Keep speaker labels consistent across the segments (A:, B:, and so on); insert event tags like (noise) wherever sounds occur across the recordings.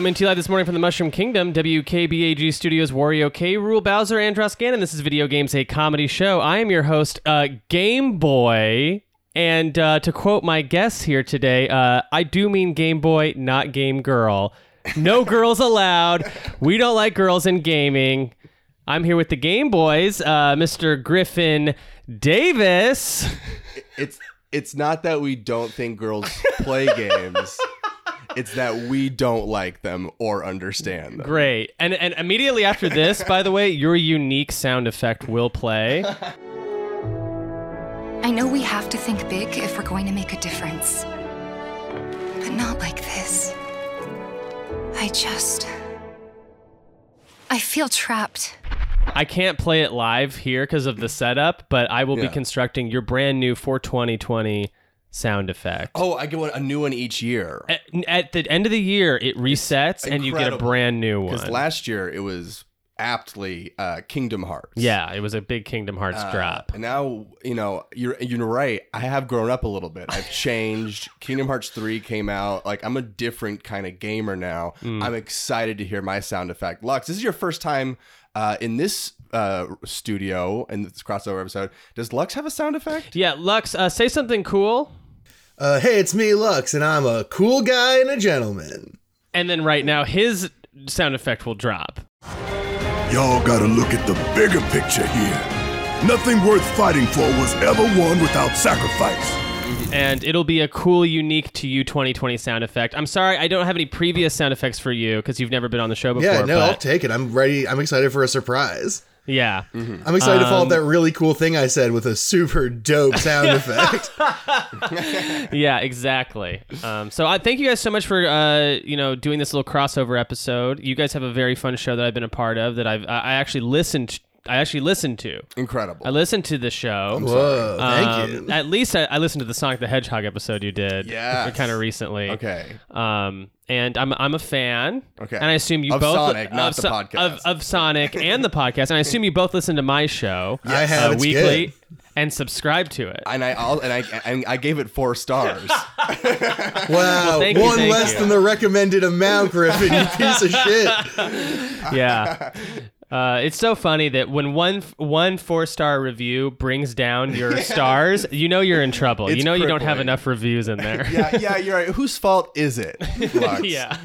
A: Coming to you live this morning from the Mushroom Kingdom, WKBAG Studios, Wario K. Rool Bowser, Andross Ganon. This is Video Games, a comedy show. I am your host, uh, Game Boy. And uh, to quote my guests here today, uh, I do mean Game Boy, not Game Girl. No (laughs) girls allowed. We don't like girls in gaming. I'm here with the Game Boys, uh, Mr. Griffin Davis.
B: It's it's not that we don't think girls play games. (laughs) It's that we don't like them or understand them.
A: Great. And and immediately after this, by the way, your unique sound effect will play.
C: I know we have to think big if we're going to make a difference. But not like this. I just. I feel trapped.
A: I can't play it live here because of the setup, but I will be constructing your brand new for 2020 sound effect.
B: Oh, I get one, a new one each year.
A: At, at the end of the year, it resets and you get a brand new one.
B: Because last year it was aptly uh, Kingdom Hearts.
A: yeah, it was a big Kingdom Hearts
B: Uh,
A: drop.
B: And now, you know, you're you're right. I have grown up a little bit. I've changed. (laughs) Kingdom Hearts 3 came out. Like I'm a different kind of gamer now.
A: Mm.
B: I'm excited to hear my sound effect. Lux, this is your first time uh, in this uh, studio in this crossover episode. Does Lux have a sound effect?
A: Yeah, Lux, uh, say something cool.
D: Uh, hey, it's me, Lux, and I'm a cool guy and a gentleman.
A: And then right now, his sound effect will drop.
E: Y'all gotta look at the bigger picture here. Nothing worth fighting for was ever won without sacrifice.
A: and it'll be a cool, unique to you 2020 sound effect. I'm sorry, I don't have any previous sound effects for you because you've never been on the show before.
D: Yeah, no, I'll take it. I'm ready. I'm excited for a surprise.
A: Yeah.
D: I'm excited to follow up that really cool thing I said with a super dope sound (laughs) effect. (laughs)
A: yeah, exactly. Um, so I thank you guys so much for uh, you know doing this little crossover episode. You guys have a very fun show that I've been a part of that I've I I actually listened. I actually listened to.
B: Incredible.
A: I listened to the show.
D: Whoa, thank
A: Um,
D: you.
A: At least I, I listened to the Sonic the Hedgehog episode you did.
B: Yeah.
A: Kind of recently.
B: okay.
A: Um, and I'm I'm a fan.
B: Okay.
A: And I assume you
B: Of
A: both
B: Sonic, not
A: of
B: the podcast.
A: of, of Sonic and the podcast. And I assume you both listen to my show. (laughs)
D: I have,
A: uh,
D: it's
A: weekly
D: good.
A: and subscribe to it.
B: And I I'll, and I and I gave it four stars. (laughs) (laughs)
D: Wow,
A: thank you,
D: one
A: thank
D: less
A: you.
D: than the recommended amount, Griffin. You piece of shit.
A: yeah. Uh, it's so funny that when one one four star review brings down (laughs) your stars, you know you're in trouble. you
B: It's
A: know you don't have enough reviews in there. (laughs)
B: yeah, yeah, you're right. Whose fault is it? (laughs)
A: Yeah.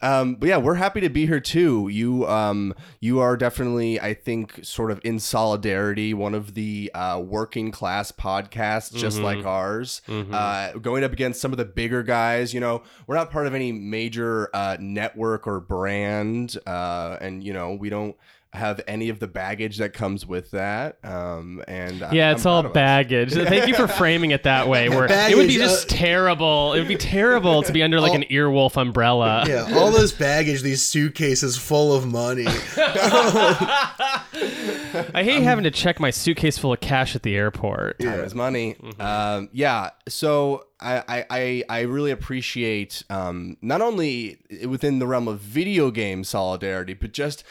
B: Um, but yeah, we're happy to be here too. You, um, you are definitely, I think, sort of in solidarity, one of the uh, working class podcasts, just like ours, uh, going up against some of the bigger guys. You know, we're not part of any major uh, network or brand, uh, and you know, we don't have any of the baggage that comes with that. Um, and
A: Yeah,
B: I'm
A: it's all
B: proud of
A: baggage. Thank you for framing it that way. Where it would be just
D: uh,
A: terrible. It would be terrible to be under like an earwolf umbrella. (laughs)
D: Yeah, all this baggage, these suitcases full of money. (laughs)
A: I hate having to check my suitcase full of cash at the airport.
B: time is money. Um, yeah. So I, I, I, I really appreciate um, not only within the realm of video game solidarity, but just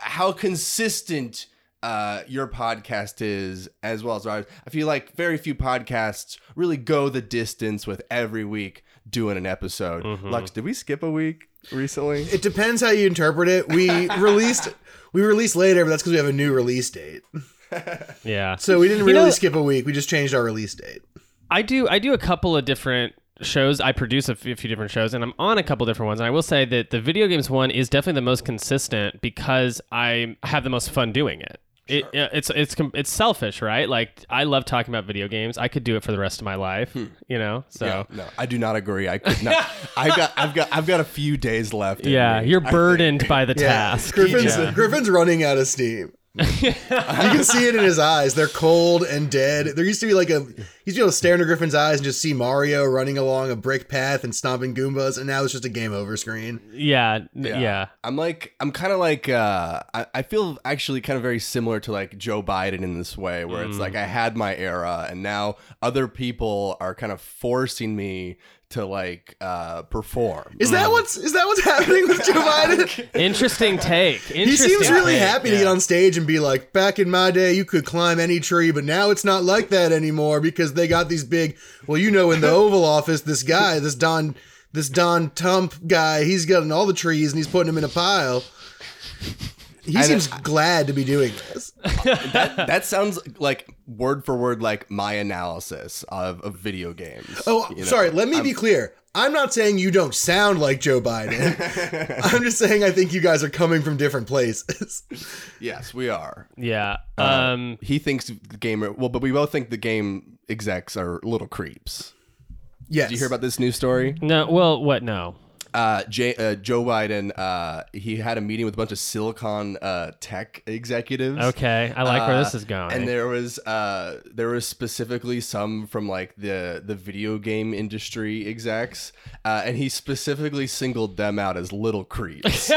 B: how consistent uh, your podcast is as well as ours. I feel like very few podcasts really go the distance with every week doing an episode. Lux, did we skip a week recently?
D: It depends how you interpret it. We (laughs) released we released later, but that's because we have a new release date.
A: Yeah.
D: So we didn't
A: You
D: really
A: know-
D: skip a week. We just changed our release date.
A: I do I do a couple of different shows. I produce a few few different shows, and I'm on a couple different ones. And I will say that the video games one is definitely the most consistent because I have the most fun doing it. It, it's it's it's selfish, right? Like I love talking about video games. I could do it for the rest of my life, hmm. you know. So
B: Yeah, no, I do not agree. I could not. (laughs) I got, I've got, I've got a few days left.
A: yeah,
B: me.
A: you're burdened by the
D: Yeah,
A: task.
D: Griffin's
A: Yeah.
D: Griffin's running out of steam. You can see it in his eyes. They're cold and dead. There used to be like a he's used to be able to stare into Griffin's eyes and just see Mario running along a brick path and stomping Goombas, and now it's just a game over screen.
A: Yeah, n- yeah,
B: I'm like I'm kind of like uh I, I feel actually kind of very similar to like Joe Biden in this way where it's
A: Mm.
B: like I had my era and now other people are kind of forcing me to like uh perform.
D: Is that what's is that what's happening with Joe (laughs) Biden?
A: Interesting take.
D: He seems really
A: take.
D: happy to get on stage and be like, back in my day, you could climb any tree, but now it's not like that anymore because they got these big. Well, you know, in the (laughs) Oval Office, this guy, this Don, this Don Tump guy, he's gotten all the trees and he's putting them in a pile. He
B: And
D: seems
B: I-
D: glad to be doing this. (laughs)
B: that sounds like word for word like my analysis of, of video games.
D: Oh,
B: you know?
D: sorry. Let me be clear. I'm not saying you don't sound like Joe Biden. (laughs) I'm just saying I think you guys are coming from different places. (laughs)
B: Yes, we are.
A: Yeah. Um.
B: He thinks the gamer. Well, but we both think the game execs are little creeps.
D: yes.
B: Did you hear about this new story?
A: No. Well, what? No.
B: Uh, J- uh, Joe Biden. Uh, he had a meeting with a bunch of Silicon uh, tech executives.
A: Okay. I like where this
B: Uh,
A: is going.
B: And there was uh there was specifically some from like the the video game industry execs, uh, and he specifically singled them out as little creeps. (laughs)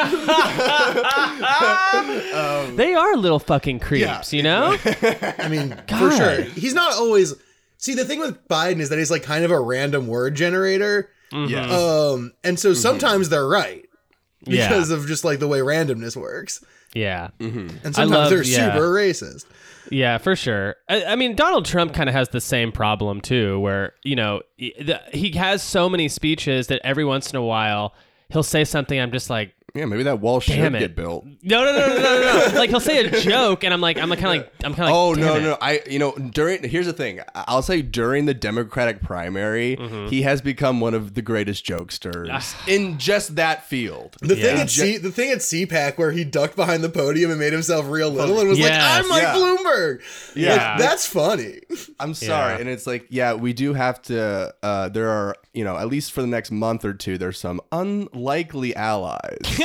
A: they are little fucking creeps. You know. (laughs)
D: I mean, for
A: God.
D: sure. He's not always. See, the thing with Biden is that he's like kind of a random word generator.
B: Yes.
D: Um, and so sometimes they're right
A: Yeah.
D: because of just like the way randomness works.
A: yeah.
B: Mm-hmm.
D: And sometimes
A: love-
D: they're
A: yeah.
D: super racist.
A: Yeah, for sure. I, I mean, Donald Trump kind of has the same problem too, where you know he, the, he has so many speeches that every once in a while he'll say something. I'm just like,
B: yeah, maybe that wall should
A: Damn it.
B: get built.
A: no, no, no, no, no, no. (laughs) like he'll say a joke, and I'm like, I'm like kind of like, I'm kind of like
B: Oh
A: like,
B: no
A: it."
B: no I you know during here's the thing I- I'll say during the Democratic primary
A: Mm-hmm.
B: he has become one of the greatest jokesters
A: Ah.
B: in just that field.
D: The thing
A: Yeah.
D: at C, the thing at CPAC where he ducked behind the podium and made himself real little and was
A: Yes.
D: like, "I'm Mike
B: Yeah.
D: Bloomberg."
B: Yeah.
D: Like, that's funny. (laughs)
B: I'm sorry,
A: Yeah.
B: and it's like, yeah, we do have to. Uh, there are, you know, at least for the next month or two, there's some unlikely allies. (laughs)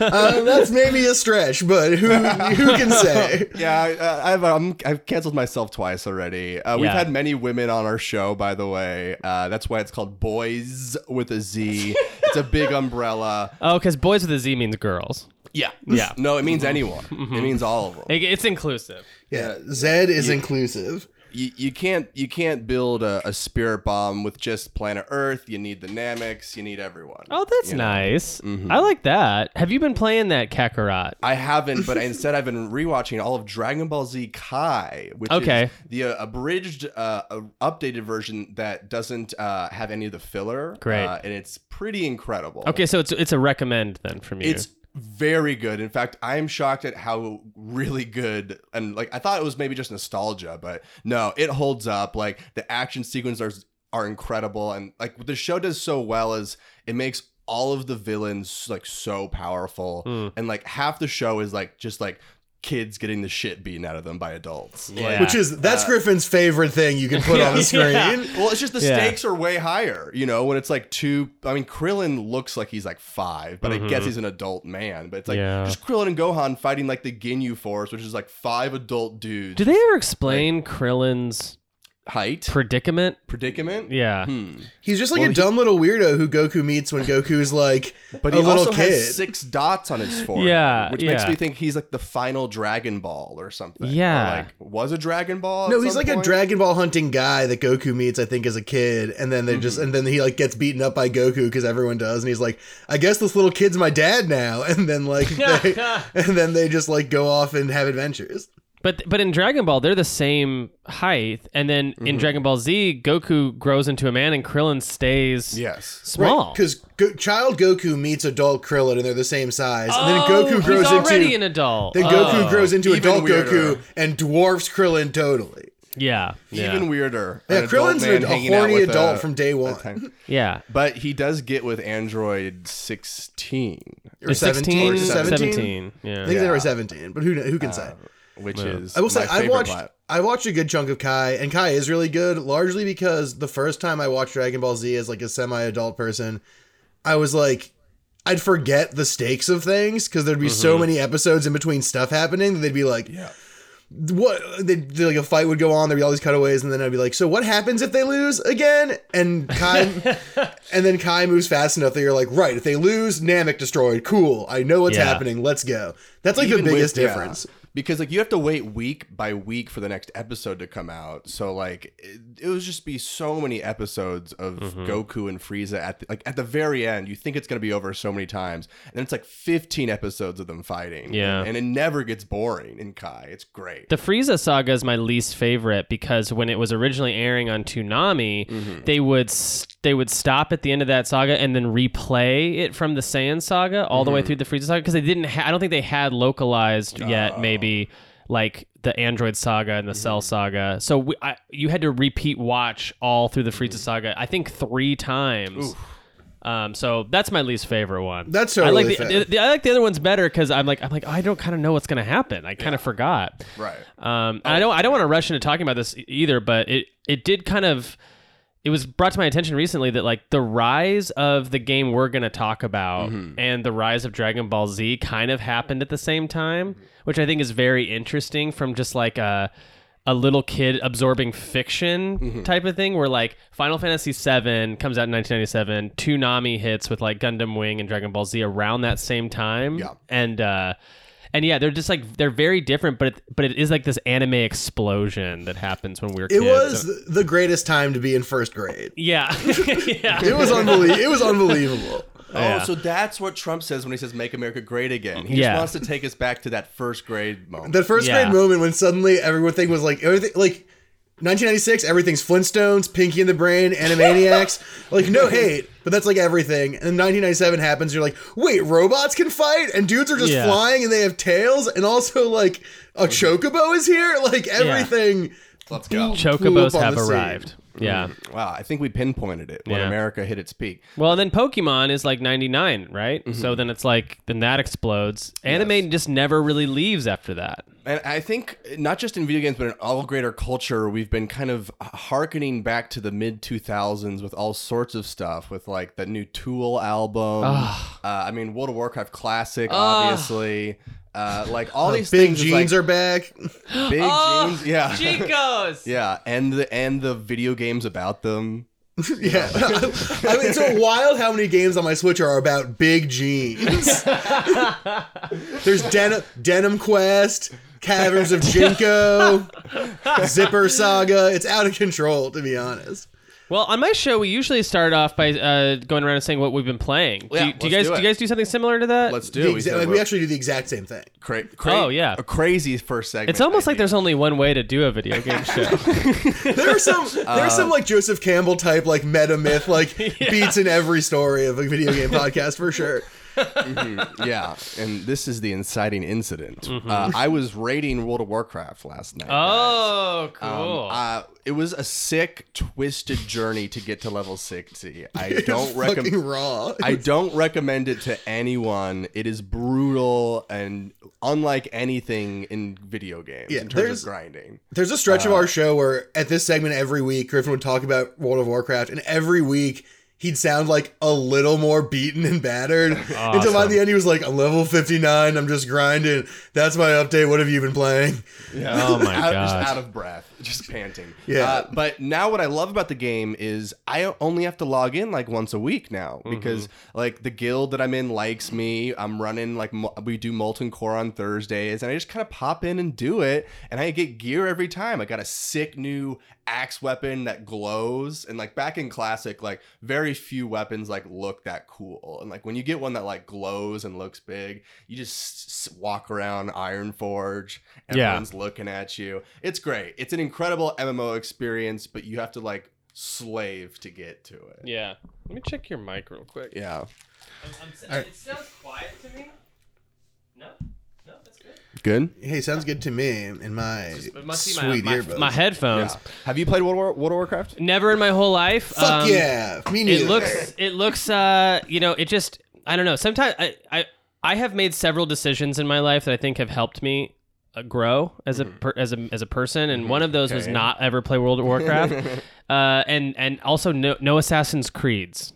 D: Uh, that's maybe a stretch, but who who can say? (laughs)
B: yeah, I, uh, I've um, I've canceled myself twice already. Uh, we've
A: Yeah.
B: had many women on our show, by the way. Uh, that's why it's called Boys with a Z. (laughs) it's a big umbrella.
A: Oh, because boys with a Z means girls.
B: Yeah,
A: Yeah.
B: No, it means anyone. It means all of them.
A: It- it's inclusive.
D: Yeah, Zed is inclusive.
B: You, you can't you can't build a, a spirit bomb with just planet Earth. You need the Nameks. You need everyone.
A: Oh, that's
B: you know?
A: nice.
B: Mm-hmm.
A: I like that. Have you been playing that Kakarot?
B: I haven't, but (laughs) instead I've been rewatching all of Dragon Ball Z Kai, which
A: Okay.
B: is the uh, abridged, uh, uh, updated version that doesn't uh, have any of the filler.
A: Great.
B: uh, and it's pretty incredible.
A: Okay, so it's it's a recommend then from you.
B: It's very good. In fact, I am shocked at how really good and like I thought it was maybe just nostalgia, but no, it holds up. Like the action sequences are, are incredible, and like what the show does so well is it makes all of the villains like so powerful,
A: Hmm.
B: and like half the show is like just like kids getting the shit beaten out of them by adults. Like,
D: Which is that's Griffin's favorite thing you can put on the (laughs) screen.
A: Yeah.
B: well, it's just the
A: Yeah.
B: stakes are way higher, you know, when it's like two. I mean, Krillin looks like he's like five, but I guess he's an adult man. But it's like
A: Mm-hmm. Yeah.
B: just Krillin and Gohan fighting like the Ginyu Force, which is like five adult dudes.
A: Do they ever explain Krillin's
B: height
A: predicament?
B: predicament?
A: Yeah.
B: Hmm.
D: He's just like
B: Well,
D: a
B: he-
D: dumb little weirdo who Goku meets when Goku's like (laughs)
B: But
D: a
B: he
D: little
B: also
D: kid.
B: has six dots on his (laughs) forehead,
A: Yeah,
B: which makes
A: yeah.
B: me think he's like the final Dragon Ball or something. Or,
A: Yeah.
B: like was a Dragon Ball. at
D: no, he's
B: some
D: like a
B: point?
D: Dragon Ball hunting guy that Goku meets, I think, as a kid, and then they
B: Mm-hmm.
D: just and then he like gets beaten up by Goku because everyone does, and he's like, I guess this little kid's my dad now, (laughs) and then like they, and then they just like go off and have adventures.
A: But but in Dragon Ball they're the same height, and then in
B: Mm-hmm.
A: Dragon Ball Z, Goku grows into a man and Krillin stays
B: Yes.
A: small.
D: because Go- child Goku meets adult Krillin, and they're the same size, and then
A: Oh,
D: Goku grows
A: he's already
D: into
A: an adult.
D: then Goku
A: Oh.
D: grows into
B: Even
D: adult
B: weirder.
D: Goku and dwarfs Krillin totally.
A: Yeah, yeah,
B: Even weirder.
D: Yeah,
B: an adult
D: Krillin's
B: man
D: a, a
B: hanging out
D: horny adult
B: a-
D: from day one. (laughs)
A: yeah.
B: But he does get with Android 16,
D: Or
A: 16,
D: 17?
A: 17? Yeah.
D: I think
B: Yeah.
D: they were 17, but who who can say?
B: Which is
D: I will say I've watched
B: plat-
D: I watched a good chunk of Kai, and Kai is really good, largely because the first time I watched Dragon Ball Z as like a semi-adult person, I was like, I'd forget the stakes of things because there'd be so mm-hmm. many episodes in between stuff happening that they'd be like,
B: Yeah.
D: what? They'd, like a fight would go on, there'd be all these cutaways, and then I'd be like, so what happens if they lose again? And Kai, (laughs) and then Kai moves fast enough that you're like, right, if they lose, Namek destroyed, cool, I know what's
A: Yeah.
D: happening, let's go. That's like
B: Even
D: the biggest
B: with- yeah. Because like you have to wait week by week for the next episode to come out. So like it, it would just be so many episodes of
A: Mm-hmm.
B: Goku and Frieza at the, like at the very end. You think it's gonna be over so many times, and then it's like 15 episodes of them fighting.
A: Yeah.
B: and it never gets boring in Kai. It's great.
A: The Frieza saga is my least favorite because when it was originally airing on Toonami,
B: Mm-hmm.
A: they would they would stop at the end of that saga and then replay it from the Saiyan saga all the way
B: Mm-hmm.
A: through the Frieza saga because they didn't. Ha- I don't think they had localized yet. Maybe like the Android saga and the Cell
B: Mm-hmm.
A: saga. So we, I, you had to repeat watch all through the Frieza
B: Mm-hmm.
A: saga. I think three times. Um, so that's my least favorite one.
D: That's
A: I like
D: totally
A: the, the- I like the other ones better because I'm like I'm like I don't kind of know what's gonna happen. I kind of forgot.
B: right.
A: Um, and I don't I don't want to rush into talking about this either, but it it did kind of it was brought to my attention recently that like the rise of the game we're going to talk about and the rise of Dragon Ball Z kind of happened at the same time, which I think is very interesting from just like a a little kid absorbing fiction type of thing where like Final Fantasy VII comes out in 1997, Toonami hits with like Gundam Wing and Dragon Ball Z around that same time.
B: Yeah.
A: And uh and yeah, they're just like they're very different, but it, but it is like this anime explosion that happens when we were
D: It
A: kids.
D: was the greatest time to be in first grade.
A: yeah, (laughs) (laughs) yeah.
D: It was unbelievable. it was unbelievable.
A: Oh, yeah.
B: Oh, so that's what Trump says when he says "Make America Great Again." He
A: Yeah.
B: just wants to take us back to that first grade moment.
D: That first
A: Yeah.
D: grade moment when suddenly everything was like everything like 1996, everything's Flintstones, Pinky and the Brain, Animaniacs. (laughs) like no hate, but that's like everything. And then 1997 happens. You're like, wait, robots can fight, and dudes are just
A: Yeah.
D: flying, and they have tails, and also like a chocobo is here. (laughs) Like everything.
B: Let's go.
D: blew
A: Chocobos have
D: arrived. scene.
A: Yeah.
B: Wow, I think we pinpointed it when
A: Yeah.
B: America hit its peak.
A: Well, and then Pokemon is like 99, right?
B: Mm-hmm.
A: So then it's like then that explodes. Anime just never really leaves after that.
B: And I think not just in video games, but in all greater culture, we've been kind of harkening back to the mid 2000s with all sorts of stuff, with like the new Tool album. Uh, I mean, World of Warcraft Classic, obviously. Uh, like (laughs) all these
D: Big
B: things,
D: jeans
B: like,
D: are back. (gasps) (gasps)
B: big jeans, yeah,
A: Chicos. (laughs)
B: yeah, and the and the video games about them. (laughs)
D: yeah, I mean, it's so wild how many games on my Switch are about big jeans. There's denim, denim Quest, Caverns of JNCO, Zipper Saga. It's out of control, to be honest.
A: Well, on my show, we usually start off by uh, going around and saying what we've been playing.
B: Yeah,
A: do, you, do you guys
B: do
A: do, you guys do something similar to that?
B: Let's do
D: The.
B: We
D: exa- like,
B: we're-
D: actually do the exact same thing.
B: cra- cra-
A: Oh, yeah.
B: a crazy first segment.
A: It's almost like there's only one way to do a video (laughs) game show.
D: There are some, there are some like Joseph Campbell type like meta myth like (laughs) beats in every story of a video game (laughs) podcast for sure.
B: Yeah, and this is the inciting incident.
A: Mm-hmm.
B: Uh, I was raiding World of Warcraft last night.
A: oh,
B: Um,
A: cool.
B: uh, it was a sick, twisted journey to get to level 60. (laughs) I don't recommend.
D: raw.
B: I don't recommend it to anyone. It is brutal and unlike anything in video games
D: Yeah,
B: in terms
D: there's-
B: of grinding.
D: There's a stretch of
B: Uh,
D: our show where at this segment every week Griffin would talk about World of Warcraft, and every week he'd sound like a little more beaten and battered. (laughs) Until by the end he was like, "I'm level 59. I'm just grinding. That's my update. What have you been playing?" Yeah.
A: oh my (laughs)
B: out, just
A: gosh.
B: out of breath, (laughs) just panting.
D: Yeah.
B: Uh, but now what I love about the game is I only have to log in like once a week now because like the guild that I'm in likes me. I'm running like mo- we do Molten Core on Thursdays, and I just kind of pop in and do it, and I get gear every time. I got a sick new axe weapon that glows, and like back in Classic, like very few weapons like look that cool, and like when you get one that like glows and looks big, you just s- walk around Ironforge.
A: Yeah.
B: Everyone's looking at you. It's great. It's an incredible MMO experience, but you have to like slave to get to it.
A: yeah. Let me check your mic real quick.
B: Yeah.
A: It sounds quiet to me. No, no, that's good.
B: Good.
D: Hey, sounds good to me. In my
A: It must be
D: sweet
A: my, my,
D: earbuds.
A: my headphones.
B: Yeah. Have you played World, War, World of Warcraft?
A: Never in my whole life.
D: Fuck
A: um,
D: yeah, me neither.
A: It looks. It looks. Uh, you know, it just. I don't know. Sometimes I, I, I have made several decisions in my life that I think have helped me grow as a per, as a as a person, and one of those was not ever play World of (laughs) Warcraft, uh, and and also no no Assassin's Creeds,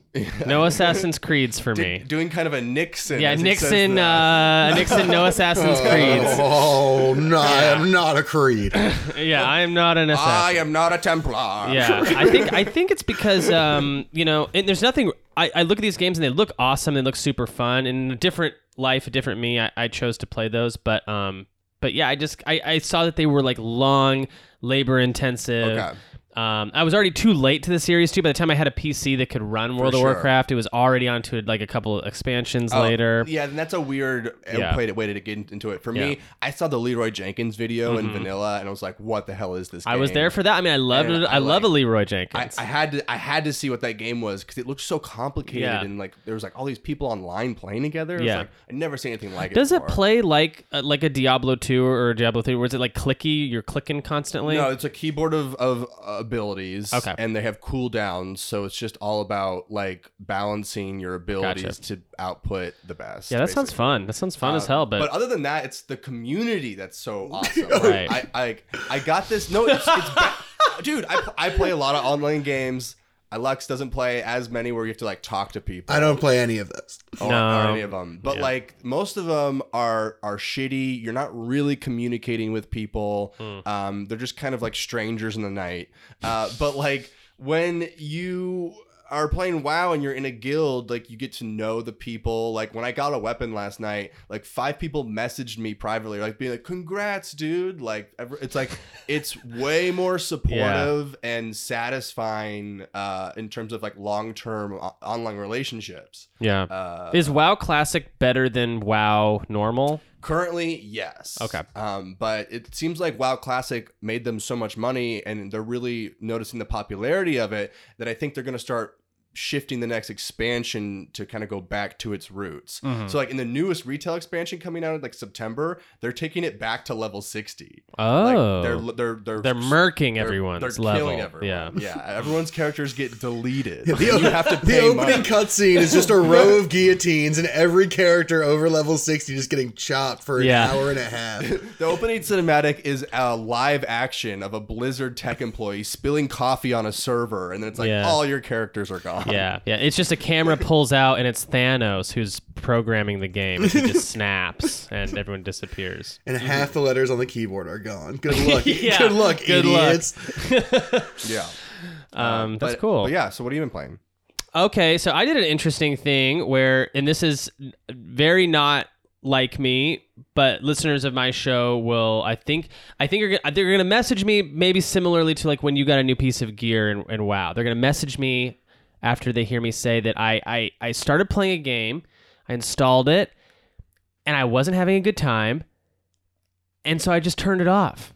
A: no Assassin's Creeds for me.
B: Doing kind of a Nixon.
A: Yeah,
B: as it says
A: Nixon, uh, Nixon, no (laughs) Assassin's Creeds.
D: Oh no, I am not a creed. (laughs)
A: Yeah, I am not an assassin.
B: I am not a Templar.
A: Yeah, I think I think it's because um, you know, and there's nothing. I, I look at these games and they look awesome. They look super fun. And in a different life, a different me, I, I chose to play those. But um, but yeah, I just I, I saw that they were like long, labor intensive.
B: Okay.
A: Um, I was already too late to the series too. By the time I had a PC that could run World of. Warcraft, it was already onto like a couple of expansions
B: Oh,
A: later.
B: Yeah, and that's a weird uh,
A: Yeah.
B: way to, way to get into it. For
A: Yeah. Mm-hmm.
B: me, I saw the Leeroy Jenkins video in Vanilla, and I was like, "What the hell is this?"
A: I was there for that. I mean, I loved
B: And
A: it. I,
B: I
A: love a
B: Leeroy
A: Jenkins.
B: I had to I had to see what that game was because it looked so complicated
A: Yeah.
B: and like there was like all these people online playing together. It was
A: Yeah.
B: like I never seen anything like it.
A: Does it play like uh, like a Diablo two or a Diablo three? Where is it like clicky? You're clicking constantly.
B: No, it's a keyboard of, of abilities.
A: Okay.
B: And they have cooldowns, so it's just all about like balancing your abilities to output the best.
A: yeah, that sounds fun. That sounds fun as
B: Uh,
A: hell. But,
B: other than that, it's the community that's so (laughs) awesome.
A: Right.
B: I, I I got this. No, it's, it's ba- (laughs) dude. I, I play a lot of online games. Alex doesn't play as many where you have to like talk to people.
D: I don't play any of those.
B: or,
A: No.
B: or any of them. But
A: Yeah.
B: like most of them are are shitty. You're not really communicating with people.
A: Hmm.
B: Um, they're just kind of like strangers in the night. Uh, but like when you are playing WoW and you're in a guild, like you get to know the people. Like when I got a weapon last night, like five people messaged me privately, like being like, "Congrats, dude!" Like ever- it's like (laughs) it's way more supportive and satisfying uh, in terms of like long term online relationships.
A: yeah,
B: Uh,
A: is WoW Classic better than WoW Normal?
B: Currently, yes.
A: Okay.
B: Um, but it seems like WoW Classic made them so much money, and they're really noticing the popularity of it that I think they're going to start shifting the next expansion to kind of go back to its roots.
A: Mm-hmm.
B: So, like in the newest retail expansion coming out in like September, they're taking it back to level sixty.
A: Oh,
B: Like they're they're they're
A: they're murking
B: they're-
A: everyone's
B: they're
A: level.
B: killing everyone.
A: Yeah.
B: yeah. Everyone's characters get deleted. (laughs)
D: The,
B: you have to (laughs)
D: the opening cutscene is just a (laughs) row of guillotines, and every character over level 60 just getting chopped for an
A: Yeah.
D: hour and a half.
B: The opening cinematic is a live action of a Blizzard tech employee spilling coffee on a server, and then it's like
A: Yeah.
B: all your characters are gone. (laughs)
A: Yeah, yeah. It's just a camera pulls out and it's Thanos who's programming the game. And he just (laughs) snaps and everyone disappears.
D: And half the letters on the keyboard are gone. Good (laughs) luck.
A: Yeah.
D: Good luck,
A: Good luck.
D: idiots.
B: yeah.
A: Um, that's
B: But-
A: cool.
B: but yeah. So what have you been playing?
A: Okay, so I did an interesting thing where, and this is very not like me, but listeners of my show will, I think, I think you're gonna, they're gonna message me maybe similarly to like when you got a new piece of gear and, and wow, they're gonna message me after they hear me say that I, I I started playing a game, I installed it, and I wasn't having a good time, and so I just turned it off.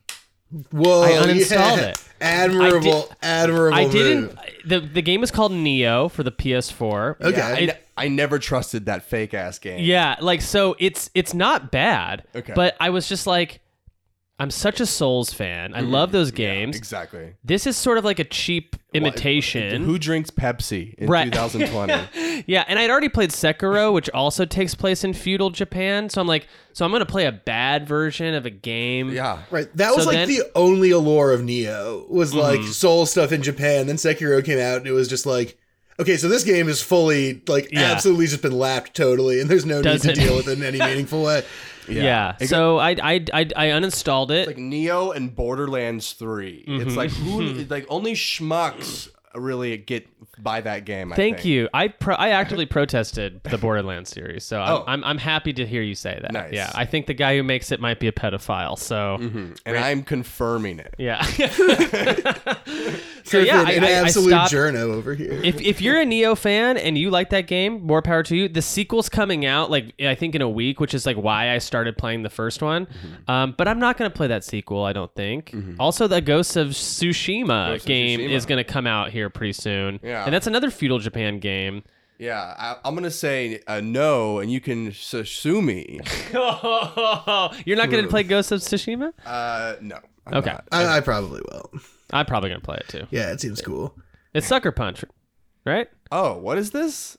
D: Whoa.
A: I uninstalled
D: yeah.
A: it.
D: Admirable. (laughs) admirable.
A: I
D: move.
A: didn't. The the game is called Nioh for the PS4.
D: Okay.
B: Yeah, I, I never trusted that fake ass game.
A: Yeah, like so it's it's not bad.
B: Okay.
A: But I was just like I'm such a Souls fan. I love those games.
B: Exactly.
A: This is sort of like a cheap imitation.
B: Who drinks Pepsi in
A: Right. (laughs)
B: 2020?
A: yeah, and I'd already played Sekiro, which also takes place in feudal Japan. So I'm like, so I'm gonna play a bad version of a game.
B: yeah.
D: Right. That was
A: So
D: like
A: then-
D: the only allure of Nioh was like
A: Mm-hmm.
D: soul stuff in Japan. Then Sekiro came out and it was just like, okay, so this game is fully like
A: Yeah.
D: absolutely just been lapped totally, and there's no need
A: Doesn't-
D: to deal with it in any meaningful way. (laughs)
A: Yeah.
B: It
A: so I, I I I uninstalled it.
B: like Nioh and Borderlands 3.
A: Mm-hmm.
B: It's like who like only schmucks really get by that game. I
A: Thank
B: think.
A: you. I pro- I actively protested the Borderlands series, so I'm,
B: Oh.
A: I'm I'm happy to hear you say that.
B: Nice.
A: Yeah, I think the guy who makes it might be a pedophile. So
B: And I'm confirming it.
A: yeah. (laughs) so yeah, I,
D: an
A: I, I
D: absolute
A: stopped.
D: journo over here.
A: If, if you're a Nioh fan and you like that game, more power to you. The sequel's coming out like I think in a week, which is like why I started playing the first one.
B: Mm-hmm.
A: Um, but I'm not gonna play that sequel. I don't think. Also, the Ghosts of Tsushima
B: Ghost of
A: game
B: Tsushima.
A: is gonna come out here pretty soon.
B: Yeah.
A: And that's another feudal Japan game.
B: Yeah, I, I'm gonna say uh, no, and you can su- sue me. (laughs)
A: You're not gonna play Ghost of Tsushima?
B: Uh, no. I'm
A: Okay,
B: not.
D: I, I probably will.
A: I'm probably gonna play it too.
D: Yeah, it seems cool.
A: It's Sucker Punch, right?
B: Oh, what is this?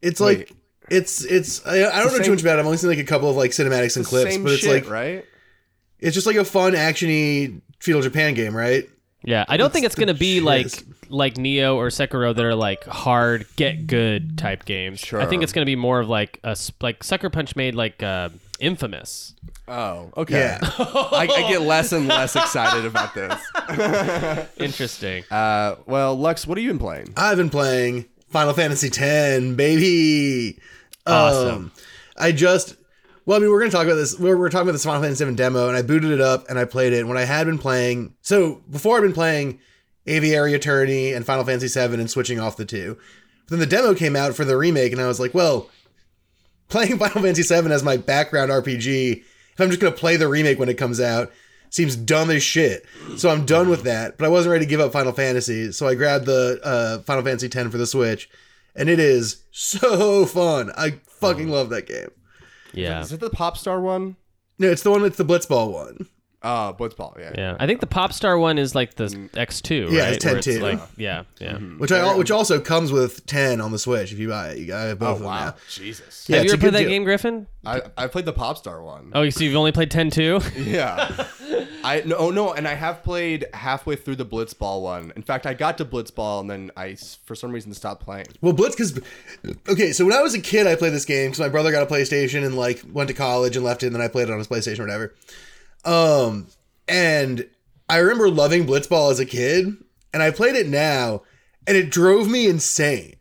D: It's
B: Wait.
D: like it's it's I, I don't know
B: same-
D: too much about it. I've only seen like a couple of like cinematics and clips,
B: Same
D: but it's
B: shit,
D: like
B: right?
D: it's just like a fun actiony feudal Japan game, right?
A: Yeah, I don't think it's gonna be
D: gist.
A: like like Nioh or Sekiro that are like hard get good type games. I think it's gonna be more of like a like Sucker Punch made like uh, Infamous.
B: Oh, okay.
D: Yeah. (laughs)
B: I, I get less and less excited about this. (laughs)
A: Interesting.
B: Uh, well, Lux, what have you been playing?
D: I've been playing Final Fantasy X, baby.
A: Awesome.
D: Um, I just Well, I mean, we're going to talk about this. We're, we're talking about this Final Fantasy VII demo, and I booted it up and I played it. And when I had been playing, so before I'd been playing Aviary Attorney and Final Fantasy VII and switching off the two. But then the demo came out for the remake, and I was like, well, playing (laughs) Final Fantasy VII as my background RPG, if I'm just going to play the remake when it comes out, seems dumb as shit. So I'm done with that. But I wasn't ready to give up Final Fantasy, so I grabbed the uh, Final Fantasy X for the Switch, and it is so fun. I fucking love that game.
A: Yeah.
B: Is it the pop star one?
D: No, it's the one that's the Blitzball one.
B: Uh, Blitzball. Yeah.
A: Yeah, I think the pop star one is like the X2,
D: Yeah,
A: right?
D: it's
A: Where
D: 10-2.
A: like, yeah, yeah.
D: Which I which also comes with ten on the Switch if you buy it. You got
B: Oh
D: both of them
B: wow.
D: now.
B: Jesus.
D: Yeah,
A: Have you
D: it's a
A: ever played
D: good
A: that
D: deal.
A: game, Griffin?
B: I I played the pop star one.
A: Oh, so you've only played 10 too?
B: Yeah. (laughs) I no oh, no, and I have played halfway through the Blitzball one. In fact, I got to Blitzball and then I s- for some reason stopped playing.
D: Well, Blitz, because okay, so when I was a kid, I played this game because my brother got a PlayStation and like went to college and left it, and then I played it on his PlayStation or whatever. Um, and I remember loving Blitzball as a kid, and I played it now, and it drove me insane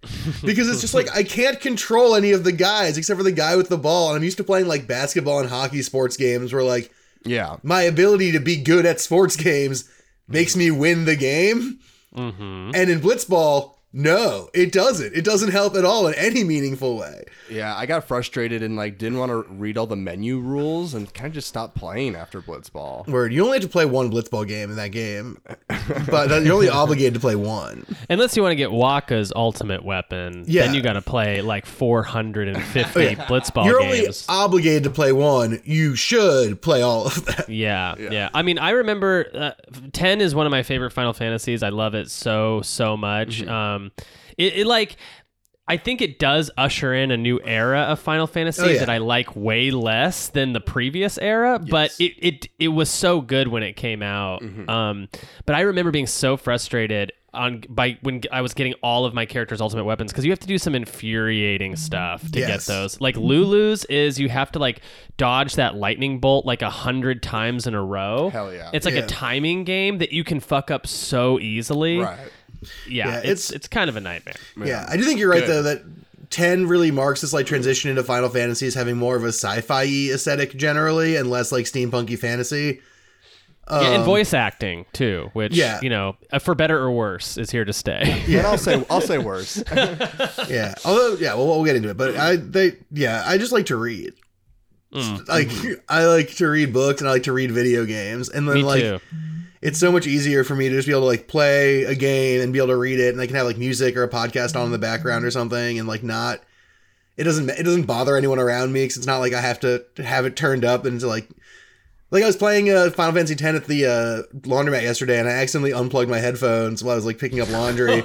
D: because it's just like I can't control any of the guys except for the guy with the ball, and I'm used to playing like basketball and hockey sports games where like
B: Yeah.
D: my ability to be good at sports games makes me win the game.
A: mm-hmm.
D: And in Blitzball, no, it doesn't. It doesn't help at all in any meaningful way.
B: Yeah, I got frustrated and like didn't want to read all the menu rules and kind of just stopped playing after Blitzball.
D: Word, you only have to play one Blitzball game in that game, but you're only (laughs) obligated to play one.
A: Unless you want to get Wakka's ultimate weapon,
D: Yeah.
A: then you got to play like 450 (laughs) Blitzball
D: you're
A: games.
D: only obligated to play one. You should play all of that.
A: Yeah, yeah, I mean, I remember uh, ten is one of my favorite Final Fantasies. I love it so so much.
D: Mm-hmm.
A: Um, it, it like. I think it does usher in a new era of Final Fantasy
D: Oh, yeah.
A: that I like way less than the previous era, but it, it it was so good when it came out.
D: Mm-hmm.
A: Um, but I remember being so frustrated on by when I was getting all of my characters' ultimate weapons because you have to do some infuriating stuff to
D: Yes.
A: get those. Like Lulu's is you have to like dodge that lightning bolt like a hundred times in a row.
B: Hell yeah.
A: It's like
D: Yeah.
A: a timing game that you can fuck up so easily.
B: Right.
A: Yeah,
D: Yeah,
A: it's,
D: it's-
A: it's kind of a nightmare.
D: Yeah, I do think you're right
B: Good.
D: though that ten really marks this like transition into Final Fantasy as having more of a sci-fi aesthetic generally and less like steampunky fantasy.
A: yeah, and voice acting too, which
D: Um, yeah.
A: you know, uh, for better or worse, is here to stay. (laughs)
B: Yeah. I'll say I'll say worse. (laughs)
D: Yeah, although yeah, well we'll get into it, but I they yeah I just like to read.
A: Mm.
D: Like I like to read books and I like to read video games, and then
A: Me
D: like
A: too.
D: It's so much easier for me to just be able to like play a game and be able to read it and I can have like music or a podcast on in the background or something and like not it doesn't it doesn't bother anyone around me because it's not like I have to have it turned up and to like like I was playing uh, Final Fantasy X at the uh, laundromat yesterday and I accidentally unplugged my headphones while I was like picking up laundry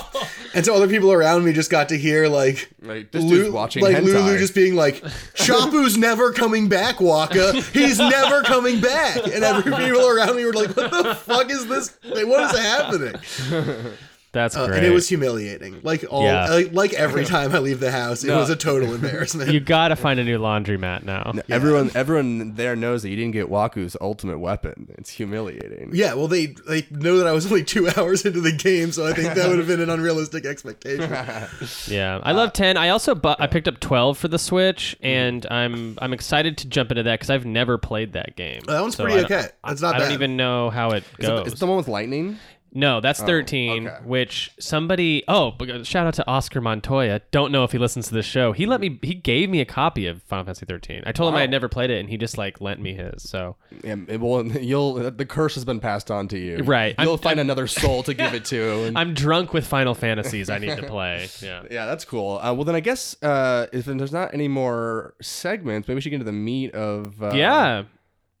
D: (laughs) and so other people around me just got to hear like
B: Like this
D: Lu-
B: dude's watching
D: like
B: hentai.
D: Lulu just being like, "Chappu's never coming back, Wakka. He's never coming back." And every people around me were like, "What the fuck is this? Like, what is happening?" (laughs)
A: That's
D: Uh,
A: great.
D: and it was humiliating. Like all,
A: Yeah.
D: like, like every time I leave the house, it
B: No.
D: was a total (laughs) embarrassment.
A: you got to find a new laundromat now.
B: Everyone everyone there knows that you didn't get Wakka's ultimate weapon. It's humiliating.
D: yeah, well, they they know that I was only two (laughs) hours into the game, so I think that would have been an unrealistic expectation. (laughs)
A: Yeah, I
D: Uh,
A: love ten. I also bu- I picked up twelve for the Switch,
D: Mm-hmm.
A: and I'm I'm excited to jump into that because I've never played that game.
D: That one's
A: So
D: pretty
A: I don't-
D: okay. That's not
A: I don't even know how it
B: Is
A: goes.
B: it, is it the one with lightning?
A: No, that's thirteen.
B: okay.
A: Which somebody oh, shout out to Oscar Montoya. Don't know if he listens to this show. He let me. He gave me a copy of Final Fantasy thirteen. I told him I had never played it, and he just like lent me his. So
B: Yeah, it will, you'll the curse has been passed on to you.
A: Right.
B: You'll
A: I'm-
B: find another soul to give it to. (laughs) And,
A: I'm drunk with Final Fantasies. I need to play. (laughs) Yeah.
B: yeah, that's cool. Uh, well, then I guess uh, if there's not any more segments, maybe we should get into the meat of uh,
A: yeah.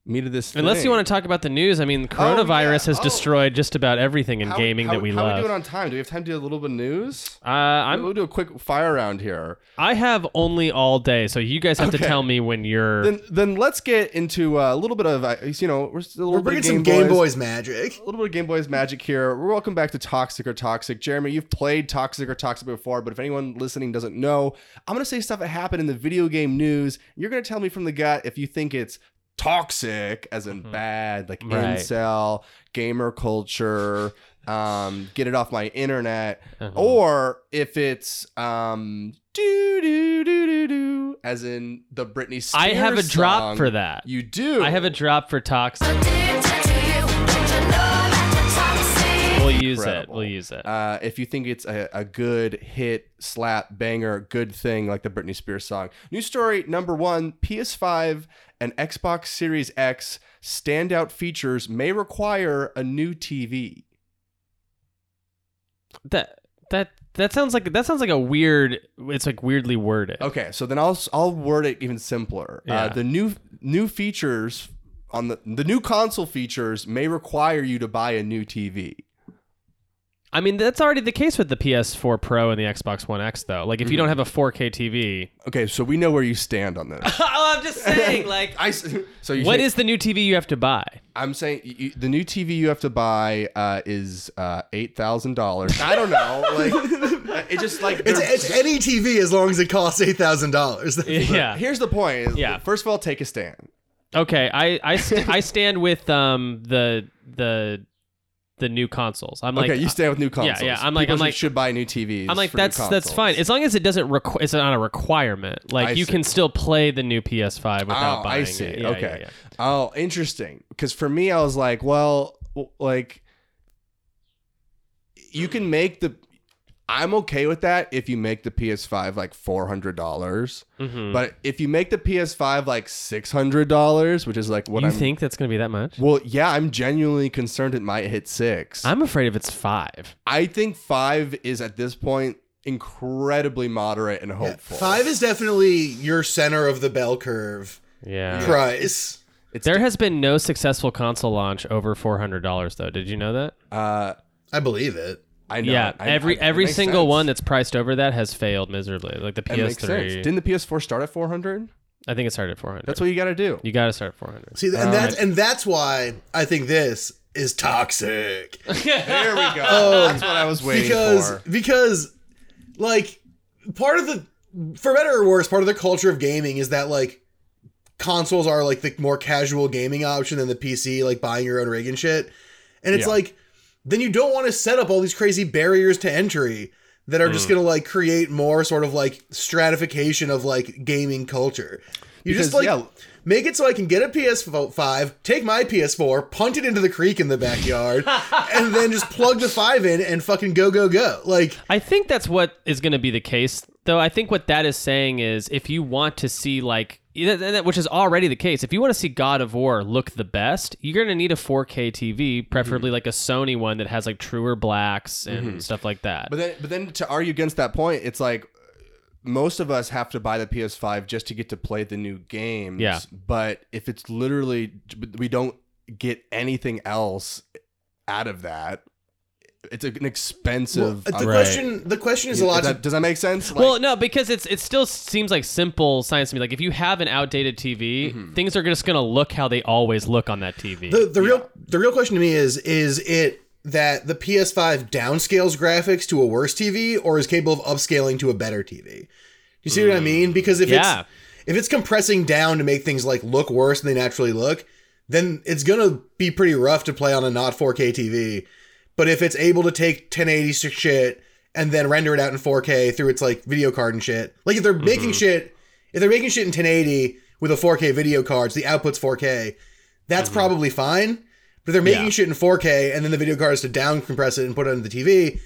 B: Meat of this.
A: Unless you want to talk about the news, I mean, coronavirus has
B: Oh.
A: destroyed just about everything in
B: How-
A: gaming
B: how,
A: that we
B: how
A: love.
B: we doing on time? Do we have time to do a little bit of news?
A: uh, I'm
B: we'll do a quick fire round here.
A: I have only all day, so you guys have to tell me when you're.
B: Then, then let's get into uh, a little bit of uh, you know we're still a little
D: We're
B: bit
D: bringing
B: of
D: some Game
B: Boys.
D: Boys magic.
B: a little bit of Game Boy's magic here. We're welcome back to Toxic or Toxic. Jeremy, you've played Toxic or Toxic before, but if anyone listening doesn't know, I'm going to say stuff that happened in the video game news. You're going to tell me from the gut if you think it's toxic, as in bad, like
A: Right.
B: incel, gamer culture, um, get it off my internet,
A: Uh-huh.
B: or if it's um, do do do do do, as in the Britney Spears.
A: I have a drop
B: song.
A: for that.
B: You do.
A: I have a drop for Toxic. We'll use it. We'll use it.
B: Uh, if you think it's a, a good hit, slap, banger, good thing like the Britney Spears song. News story number one PS5 and Xbox Series X standout features may require a new TV.
A: that that that sounds like that sounds like a weird. It's like weirdly worded.
B: Okay, so then I'll I'll word it even simpler.
A: Yeah.
B: Uh, the new new features on the the new console features may require you to buy a new TV.
A: I mean, that's already the case with the PS4 Pro and the Xbox One X, though. Like, if you don't have a 4K TV,
B: Okay, so we know where you stand on this. (laughs)
A: oh, I'm just saying, (laughs) like,
B: I s- so you
A: what
B: say-
A: is the new TV you have to buy?
B: I'm saying you, you- the new TV you have to buy uh, is uh, eight thousand dollars. I don't know, (laughs) like it just like
D: It's,
B: they're-
D: it's any TV as long as it costs eight thousand dollars.
A: Yeah.
B: Here's the point.
A: Yeah.
B: First of all, take a stand.
A: Okay, I I, st- I stand with um the the the new consoles. I'm like,
B: okay, you stand with new consoles.
A: yeah, yeah. I'm like-
B: People
A: I'm
B: should-
A: like-
B: should buy new TVs.
A: I'm like that's that's fine as long as it doesn't require. it's not a requirement. Like
B: I
A: you
B: see.
A: can still play the new PS5 without
B: Oh,
A: buying
B: I see.
A: it. Yeah,
B: okay.
A: yeah, yeah.
B: Oh, interesting. Because for me, I was like, well, like you can make the. I'm okay with that if you make the PS5 like four hundred dollars.
A: Mhm.
B: But if you make the PS5 like six hundred dollars, which is like what
A: you
B: I'm
A: think that's gonna be that much?
B: Well, yeah, I'm genuinely concerned it might hit six.
A: I'm afraid if it's five.
B: I think five is at this point incredibly moderate and hopeful.
D: Five is definitely your center of the bell curve
A: Yeah.
D: price.
B: It's
A: There has been no successful console launch over four hundred dollars though. Did you know that?
B: uh,
D: I believe it.
B: I know.
A: yeah,
B: I-
A: every
B: I-
A: every single
B: sense.
A: one that's priced over that has failed miserably. Like the
B: That makes sense.
A: PS3,
B: Didn't the PS4 start at 400?
A: I think it started at four hundred.
B: That's what you got to do.
A: you got to start at four hundred.
D: See, and that's and that's why I think this is toxic (laughs)
B: There we go. Um, that's what I was waiting
D: because
B: for.
D: because like part of the for better or worse, part of the culture of gaming is that like consoles are like the more casual gaming option than the PC, like buying your own rig and shit. And it's
B: Yeah.
D: like then you don't want to set up all these crazy barriers to entry that are
B: Mm.
D: just gonna like create more sort of like stratification of like gaming culture. You just like
B: yeah.
D: make it so I can get a PS5, take my PS4, punt it into the creek in the backyard, (laughs) and then just plug the five in and fucking go go go. Like
A: I think that's what is going to be the case, though. I think what that is saying is if you want to see like, which is already the case, if you want to see God of War look the best, you're going to need a 4K TV,
B: Mm-hmm.
A: preferably like a Sony one that has like truer blacks and stuff like that.
B: But then, but then to argue against that point, it's like most of us have to buy the PS5 just to get to play the new games.
A: Yeah.
B: But if it's literally we don't get anything else out of that, it's an expensive.
D: the
A: Right.
D: question, the question is a
B: Does
D: lot.
B: that, does that make sense? Like,
A: well, no, because it's it still seems like simple science to me. Like if you have an outdated TV,
B: Mm-hmm.
A: things are just going to look how they always look on that TV.
D: the the real the real question to me is is it that the PS5 downscales graphics to a worse TV or is capable of upscaling to a better TV? You see what I mean? Because if
A: Yeah.
D: it's if it's compressing down to make things like look worse than they naturally look, then it's gonna be pretty rough to play on a not 4K TV. But if it's able to take 1080 shit and then render it out in 4K through its like video card and shit, like if they're mm-hmm. making shit, if they're making shit in 1080 with a 4K video card, so the output's 4K, that's mm-hmm. probably fine. But if they're making
A: Yeah.
D: shit in 4K and then the video card is to down compress it and put it on the TV,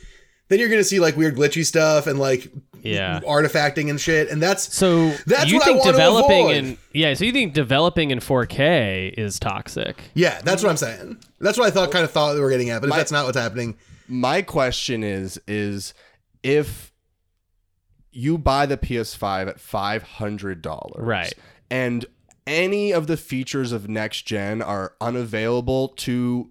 D: then you're gonna see like weird glitchy stuff and like
A: Yeah.
D: artifacting and shit. And that's
A: So
D: That's
A: you
D: what I
A: think
D: want to
A: developing
D: avoid.
A: in yeah, so you think developing in 4K is toxic?
D: yeah, that's what I'm saying. That's what I thought kind of thought we were getting at. But if that's not what's happening,
B: my question is is if you buy the PS5 at five hundred dollars,
A: Right.
B: and any of the features of next gen are unavailable to s-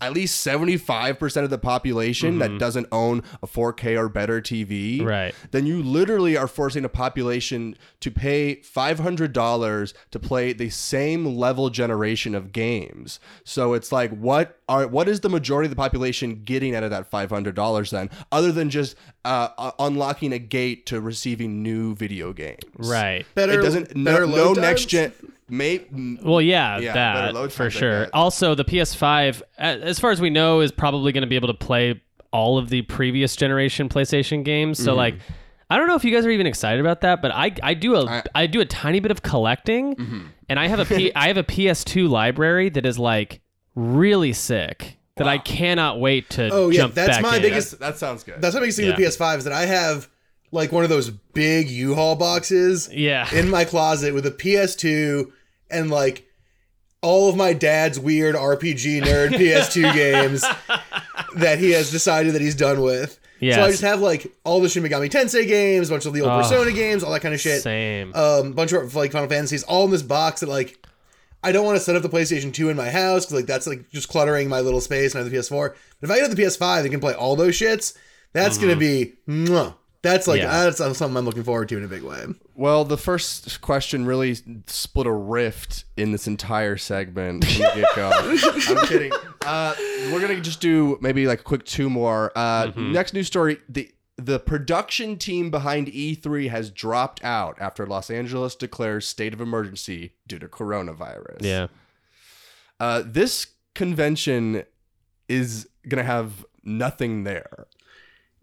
B: at least 75% of the population that doesn't own a 4K or better TV,
A: Right.
B: then you literally are forcing a population to pay $500 to play the same level generation of games. So it's like what are what is the majority of the population getting out of that $500 then other than just uh, uh, unlocking a gate to receiving new video games?
A: Right.
D: better
B: it doesn't
D: better
B: no, no next gen may mm,
A: Well, yeah,
B: Yeah,
A: that for sure. Also, the PS5, as far as we know, is probably going to be able to play all of the previous generation PlayStation games.
B: Mm-hmm.
A: So, like, I don't know if you guys are even excited about that, but I I do a I,
B: I-
A: do a tiny bit of collecting, and I have a P, (laughs) I have a PS2 library that is like really sick that I cannot wait to
D: Oh, yeah, that's
A: back
D: my
A: in.
D: biggest-
B: That's, that sounds good.
D: That's my biggest thing
A: Yeah.
D: the PS5 is that I have like one of those big U-Haul boxes
A: Yeah.
D: in my closet with a PS2 and like all of my dad's weird RPG nerd (laughs) PS2 games that he has decided that he's done with. So I just have like all the Shin Megami Tensei games, a bunch of the old
A: Oh.
D: Persona games, all that kind of shit.
A: Same.
D: Um, bunch of like Final Fantasies, all in this box that like I don't want to set up the PlayStation 2 in my house because like that's like just cluttering my little space and I have the PS4. But if I get the PS5 and can play all those shits, that's gonna be mwah. That's like.
A: Yeah.
D: that's something I'm looking forward to in a big way.
B: Well, the first question really split a rift in this entire segment from the get-go. I'm kidding. Uh, we're gonna just do maybe like a quick two more. Uh,
A: Mm-hmm.
B: Next news story: the the production team behind E3 has dropped out after Los Angeles declares state of emergency due to coronavirus.
A: yeah.
B: Uh, this convention is gonna have nothing there.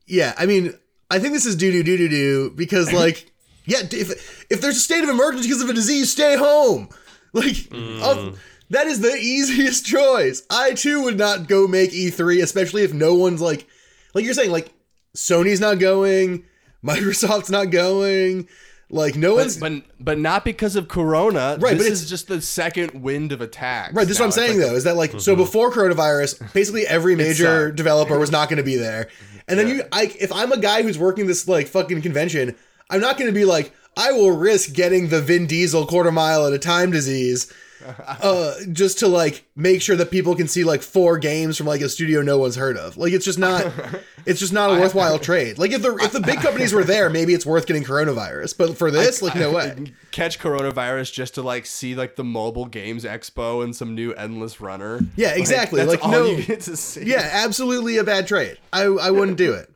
D: Yeah, I mean, I think this is doo doo doo doo doo because (laughs) like, yeah, if if there's a state of emergency because of a disease, stay home. (laughs) Like, mm. of- that is the easiest (laughs) choice. I too would not go make E3, especially if no one's like, like you're saying, like Sony's not going, Microsoft's not going, like no
B: But,
D: one's.
B: but but not because of Corona.
D: Right,
B: This
D: but
B: is
D: it's-
B: just the second wind of attacks.
D: Right, this is what. I'm saying
B: like
D: though, is that like so mm-hmm. before coronavirus, basically every (laughs) major developer was not going to be there, and then you, I, if I'm a guy who's working this like fucking convention, I'm not going to be like, I will risk getting the Vin Diesel quarter mile at a time disease, (laughs) uh, just to like make sure that people can see like four games from like a studio no one's heard of. Like it's just not, (laughs) it's just not a worthwhile (laughs) trade. Like if the if the big companies were there, maybe it's worth getting coronavirus, but for this, like no way.
B: catch coronavirus just to like see like the mobile games expo and some new endless runner.
D: Yeah, exactly.
B: that's
D: Like,
B: all
D: no-
B: you get to see.
D: Yeah, absolutely a bad trade. I I wouldn't do it.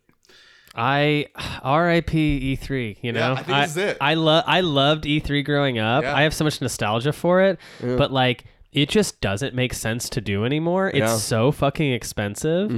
A: I (sighs) R.I.P. E3. You know, Yeah,
B: I think this is it.
A: I love I loved E3 growing up.
B: Yeah.
A: I have so much nostalgia for it, but like it just doesn't make sense to do anymore. It's
B: Yeah.
A: so fucking expensive.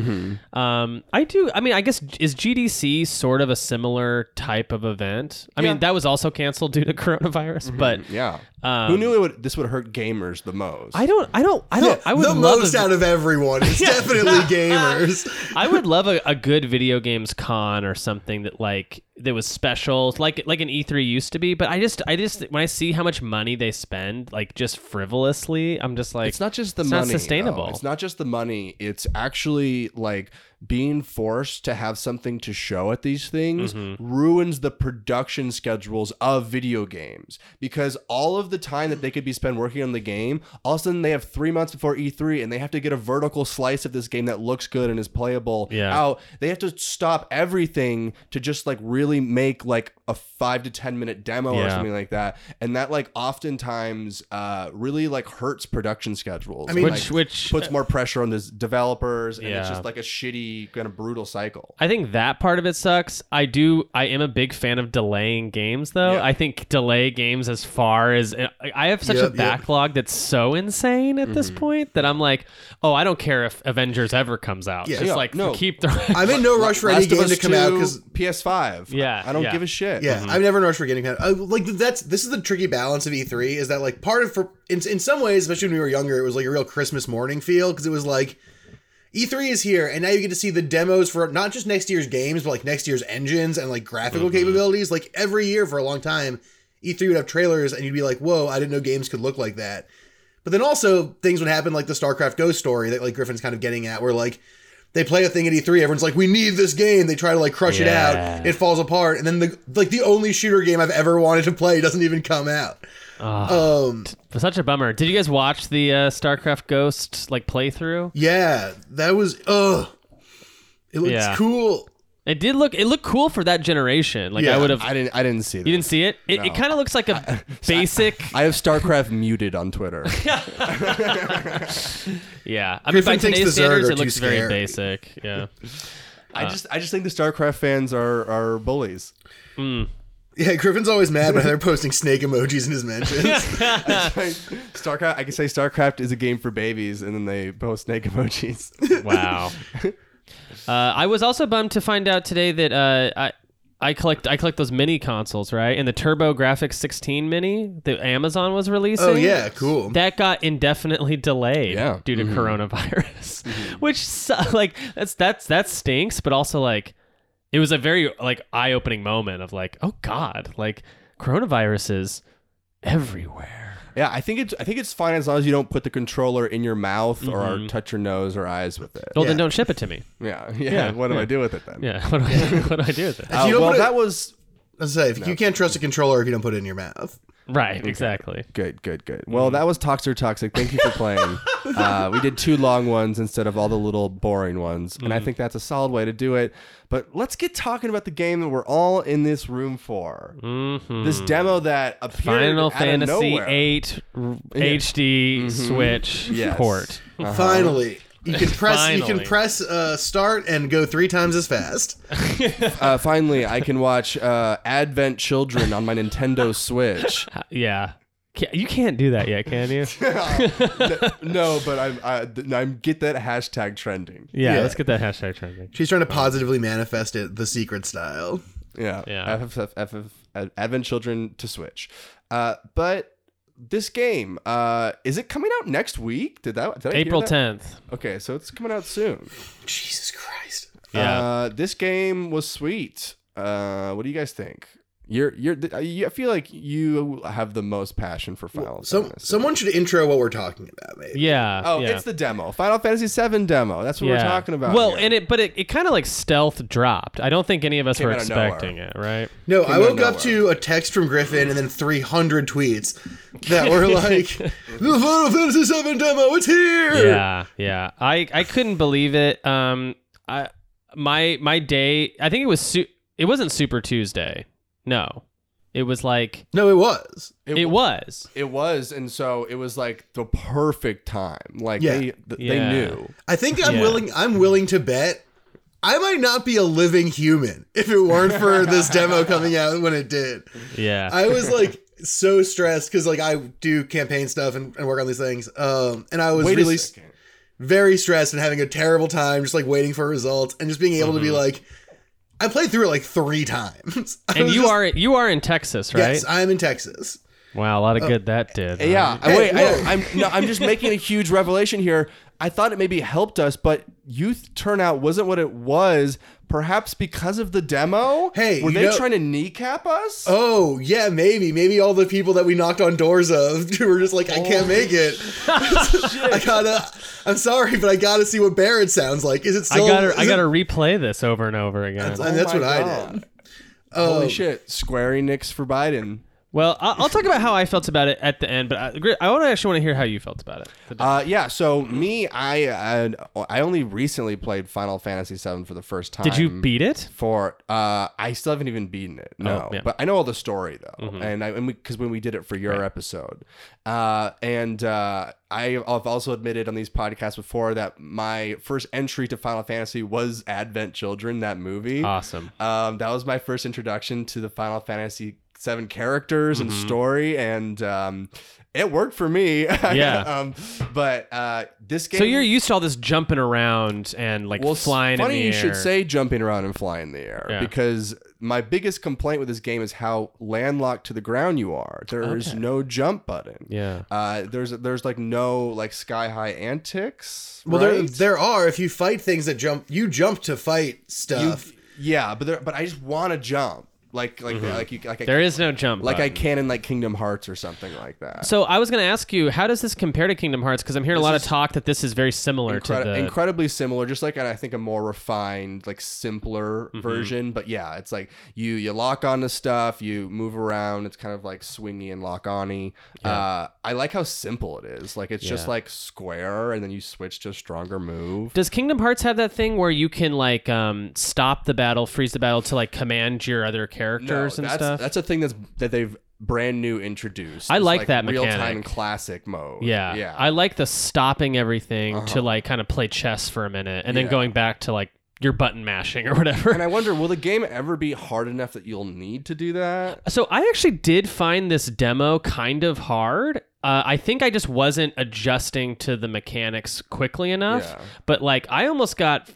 A: Um, I do. I mean, I guess is GDC sort of a similar type of event. I
B: Yeah.
A: mean, that was also canceled due to (laughs) coronavirus, but
B: Yeah.
A: Um,
B: Who knew it would, this would hurt gamers the most?
A: I don't. I don't. I don't. I would
D: the
A: love
D: most
A: a,
D: out of everyone is (laughs) definitely (laughs) gamers.
A: I would love a, a good video games con or something that like that was special, like like an E3 used to be. But I just I just when I see how much money they spend, like just frivolously, I'm just like
B: it's not just the
A: it's
B: money.
A: not sustainable.
B: though. It's not just the money. It's actually like being forced to have something to show at these things
A: Mm-hmm.
B: ruins the production schedules of video games because all of the time that they could be spent working on the game, all of a sudden they have three months before E3 and they have to get a vertical slice of this game that looks good and is playable
A: Yeah.
B: out. They have to stop everything to just like really make like a five to ten minute demo or something like that, and that like oftentimes uh, really like hurts production schedules.
D: I mean-
B: Like,
A: which which
B: puts more pressure on the developers, and it's just like a shitty kind of brutal cycle.
A: I think that part of it sucks. I do. I am a big fan of delaying games, though.
B: Yeah.
A: I think delay games as far as I have such
D: Yep,
A: a
D: yep.
A: backlog that's so insane at
B: Mm-hmm.
A: this point that I'm like, oh, I don't care if Avengers ever comes out.
D: Yeah.
A: Just
B: Yeah,
A: like
B: no.
A: keep throwing. (laughs)
D: I'm in no rush for any
B: Last
D: game to come out because
B: PS5.
A: Yeah,
B: I don't
A: yeah.
B: give a shit.
D: yeah, I'm never in a rush for getting that. Uh, like that's this is the tricky balance of E3 is that like part of for in, in some ways, especially when we were younger, it was like a real Christmas morning feel because it was like E3 is here and now you get to see the demos for not just next year's games but like next year's engines and like graphical mm-hmm. capabilities. Like every year for a long time, E3 would have trailers and you'd be like, "Whoa, I didn't know games could look like that." But then also things would happen like the StarCraft Ghost story that like Griffin's kind of getting at, where like they play a thing at E3, everyone's like, "We need this game." They try to like crush it out, it falls apart, and then the like the only shooter game I've ever wanted to play doesn't even come out. Um,
A: Such a bummer. Did you guys watch the uh, StarCraft Ghost like playthrough?
D: yeah, that was ugh. It looks
A: Yeah.
D: cool.
A: It did look. It looked cool for that generation. Like
D: Yeah,
A: I would have.
B: I didn't. I didn't see that.
A: You didn't see it? It, it kind of looks like a (laughs) basic. (laughs)
B: I have StarCraft muted on Twitter. (laughs)
A: Yeah, I mean, by
D: Griffin thinks
A: today's
D: the Zerg
A: standards,
D: are
A: it
D: too
A: looks very
D: scary.
A: basic. Yeah.
B: I just, I just think the StarCraft fans are are bullies.
D: Yeah, Griffin's always mad when they're (laughs) posting snake emojis in his mentions. (laughs)
B: StarCraft. I can say StarCraft is a game for babies, and then they post snake emojis.
A: Wow. (laughs) uh, I was also bummed to find out today that uh, I, I collect I collect those mini consoles, right? And the TurboGrafx-16 mini that Amazon was releasing.
D: Oh yeah, cool.
A: That got indefinitely delayed
B: Yeah.
A: due to coronavirus, which like that's that's that stinks. But also like, it was a very like eye opening moment of like, oh god, like coronavirus is everywhere.
B: Yeah, I think it's I think it's fine as long as you don't put the controller in your mouth or touch your nose or eyes with it.
A: Well, then don't ship it to me. (laughs)
B: Yeah, (laughs) yeah.
A: Yeah,
B: what do
A: yeah.
B: I do with it then?
A: Yeah, (laughs) what do I, what do I do with it?
B: Uh,
D: you
B: well,
D: it-
B: that was
D: Let's say if you can't trust a controller if you don't put it in your mouth.
A: Right, exactly.
B: good, good, good. Well, that was Toxer Toxic. Thank you for playing. (laughs) uh, we did two long ones instead of all the little boring ones, and I think that's a solid way to do it. But let's get talking about the game that we're all in this room for.
A: Mhm.
B: This demo that appeared
A: Final
B: out of
A: Fantasy
B: nowhere.
A: 8 r- HD Switch
B: Yes.
A: port.
D: Finally, you can press. You can
A: Finally.
D: press uh, start and go three times as fast. (laughs)
B: Uh, finally, I can watch uh, Advent Children on my Nintendo Switch. (laughs)
A: Yeah. Ca- You can't do that yet, can you? (laughs)
B: no, but I'm I, I'm get that hashtag trending.
A: Yeah,
D: Yeah.
A: let's get that hashtag trending.
D: She's trying to positively manifest it the secret style.
B: Yeah,
A: Yeah.
B: FFF, FF, Advent Children to Switch. Uh, but this game, uh, is it coming out next week? Did that? Did I hear
A: April
B: that?
A: 10th.
B: Okay, so it's coming out soon.
D: Jesus Christ.
A: Yeah.
B: Uh, this game was sweet. Uh, what do you guys think? You're you're. you- I feel like you have the most passion for Final
D: Some
B: Fantasy.
D: someone should intro what we're talking about, maybe.
A: yeah.
B: Oh,
A: yeah.
B: it's the demo. Final Fantasy VII demo. That's what
A: yeah.
B: we're talking about.
A: Well,
B: here.
A: and it, but it, it kind of like stealth dropped. I don't think any of us
B: Came
A: were
B: out of nowhere.
A: expecting it, right?
D: No,
B: Came
D: I woke up to a text from Griffin and then 300 tweets that were (laughs) like, "The Final Fantasy VII demo, it's here!"
A: Yeah, yeah. I I couldn't believe it. Um, I my my day. I think it was su- it wasn't Super Tuesday. No, it was like
D: No, it was.
A: it, was.
B: It was, and so it was like the perfect time. Like
D: Yeah.
B: they th- they knew.
D: I think I'm
A: Yeah.
D: willing. I'm willing to bet. I might not be a living human if it weren't for this demo coming out when it did.
A: Yeah.
D: I was like so stressed because like I do campaign stuff and, and work on these things. Um, and I was
B: Wait
D: really
B: a second.
D: very stressed and having a terrible time, just like waiting for results and just being able to be like, I played through it like three times. (laughs) I
A: and you
D: just-
A: are you are in Texas, right?
D: yes, I'm in Texas.
A: Wow, a lot of uh, good that did.
B: Yeah, I-
D: Hey,
B: wait. I, I'm no, I'm just making a huge revelation here. I thought it maybe helped us, but youth turnout wasn't what it was. Perhaps because of the demo.
D: Hey,
B: were they
D: know-
B: trying to kneecap us?
D: Oh yeah, maybe maybe all the people that we knocked on doors of (laughs) who were just like, I can't make it. (laughs) I gotta. I'm sorry, but I gotta see what Barrett sounds like. Is it
A: I gotta I gotta replay this over and over again.
D: and that's
B: Oh
D: what
B: my
D: I did. Oh.
B: Holy
D: Oh.
B: shit! Square Enix for Biden.
A: Well, I'll, I'll talk about how I felt about it at the end, but I, I want to actually want to hear how you felt about it.
B: Uh, yeah. So me, I I, I only recently played Final Fantasy VII for the first time.
A: Did you beat it?
B: for uh I still haven't even beaten it. No.
A: Oh, yeah. Mm-hmm.
B: But I know all the story though. And I cuz when we did it for your episode. Uh and uh I- I've also admitted on these podcasts before that my first entry to Final Fantasy was Advent Children, that movie.
A: Awesome.
B: Um, that was my first introduction to the Final Fantasy seven characters
A: Mm-hmm.
B: and story, and um, it worked for me. (laughs)
A: Yeah.
B: um, but uh, this game.
A: So you're used to all this jumping around and like
B: well, it's
A: flying
B: Funny
A: in
B: you
A: the
B: should say jumping around and flying in the air
A: Yeah.
B: because my biggest complaint with this game is how landlocked to the ground you are. There is
A: Okay.
B: no jump button.
A: Yeah.
B: Uh, there's there's like no like sky high antics.
D: Well, there
B: right?
D: there are. If you fight things that jump, you jump to fight
B: You-
D: stuff.
B: yeah, but there, but I just want to jump like like like you like I
A: Mm-hmm. There is no jump.
B: like I can in like Kingdom Hearts or something like that.
A: So I was going to ask you, how does this compare to Kingdom Hearts? Because I'm hearing a lot of talk that this is very similar
B: Incredi-
A: to the.
B: incredibly similar, just like I think a more refined, like simpler
A: Mm-hmm.
B: version. But yeah, it's like you you lock onto stuff, you move around. It's kind of like swingy and lock on-y. Uh, I like how simple it is. Like it's just like square, and then you switch to a stronger move.
A: Does Kingdom Hearts have that thing where you can like um, stop the battle, freeze the battle to like command your other characters and
B: that's
A: stuff?
B: that's a thing that's that they've brand new introduced.
A: I
B: It's
A: like that
B: real time
A: mechanic.
B: classic mode.
A: yeah,
B: yeah.
A: I like the stopping everything to like kind of play chess for a minute and then going back to like your button mashing or whatever.
B: and I wonder, will the game ever be hard enough that you'll need to do that?
A: So I actually did find this demo kind of hard. Uh, I think I just wasn't adjusting to the mechanics quickly enough.
B: Yeah.
A: But like I almost got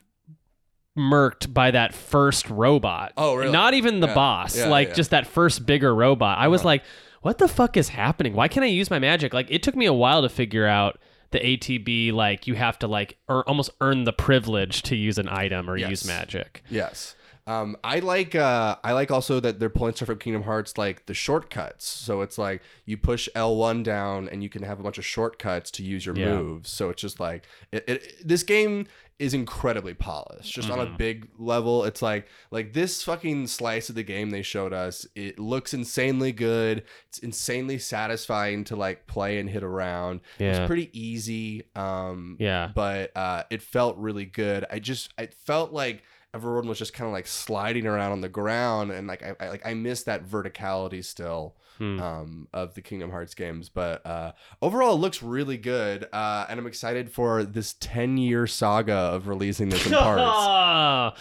A: murked by that first robot.
B: Oh, really?
A: Not even the
B: Yeah.
A: boss,
B: Yeah,
A: like
B: yeah.
A: just that first bigger robot. I was like, what the fuck is happening? Why can't I use my magic? Like it took me a while to figure out the ATB like you have to like or almost earn the privilege to use an item or
B: Yes.
A: use magic.
B: Yes. Um, I like uh, I like also that they're pulling stuff from Kingdom Hearts like the shortcuts. So it's like you push L1 down and you can have a bunch of shortcuts to use your
A: Yeah.
B: moves. So it's just like it, it, this game is incredibly polished. Just on
A: Mm-hmm.
B: a big level, it's like like this fucking slice of the game they showed us. It looks insanely good. It's insanely satisfying to like play and hit around.
A: Yeah.
B: It's pretty easy. Um,
A: Yeah.
B: but uh, it felt really good. I just I felt like everyone was just kind of like sliding around on the ground, and like I, I like I miss that verticality still
A: Hmm.
B: um, of the Kingdom Hearts games. But uh, overall, it looks really good, uh, and I'm excited for this 10 year saga of releasing this in parts. (laughs)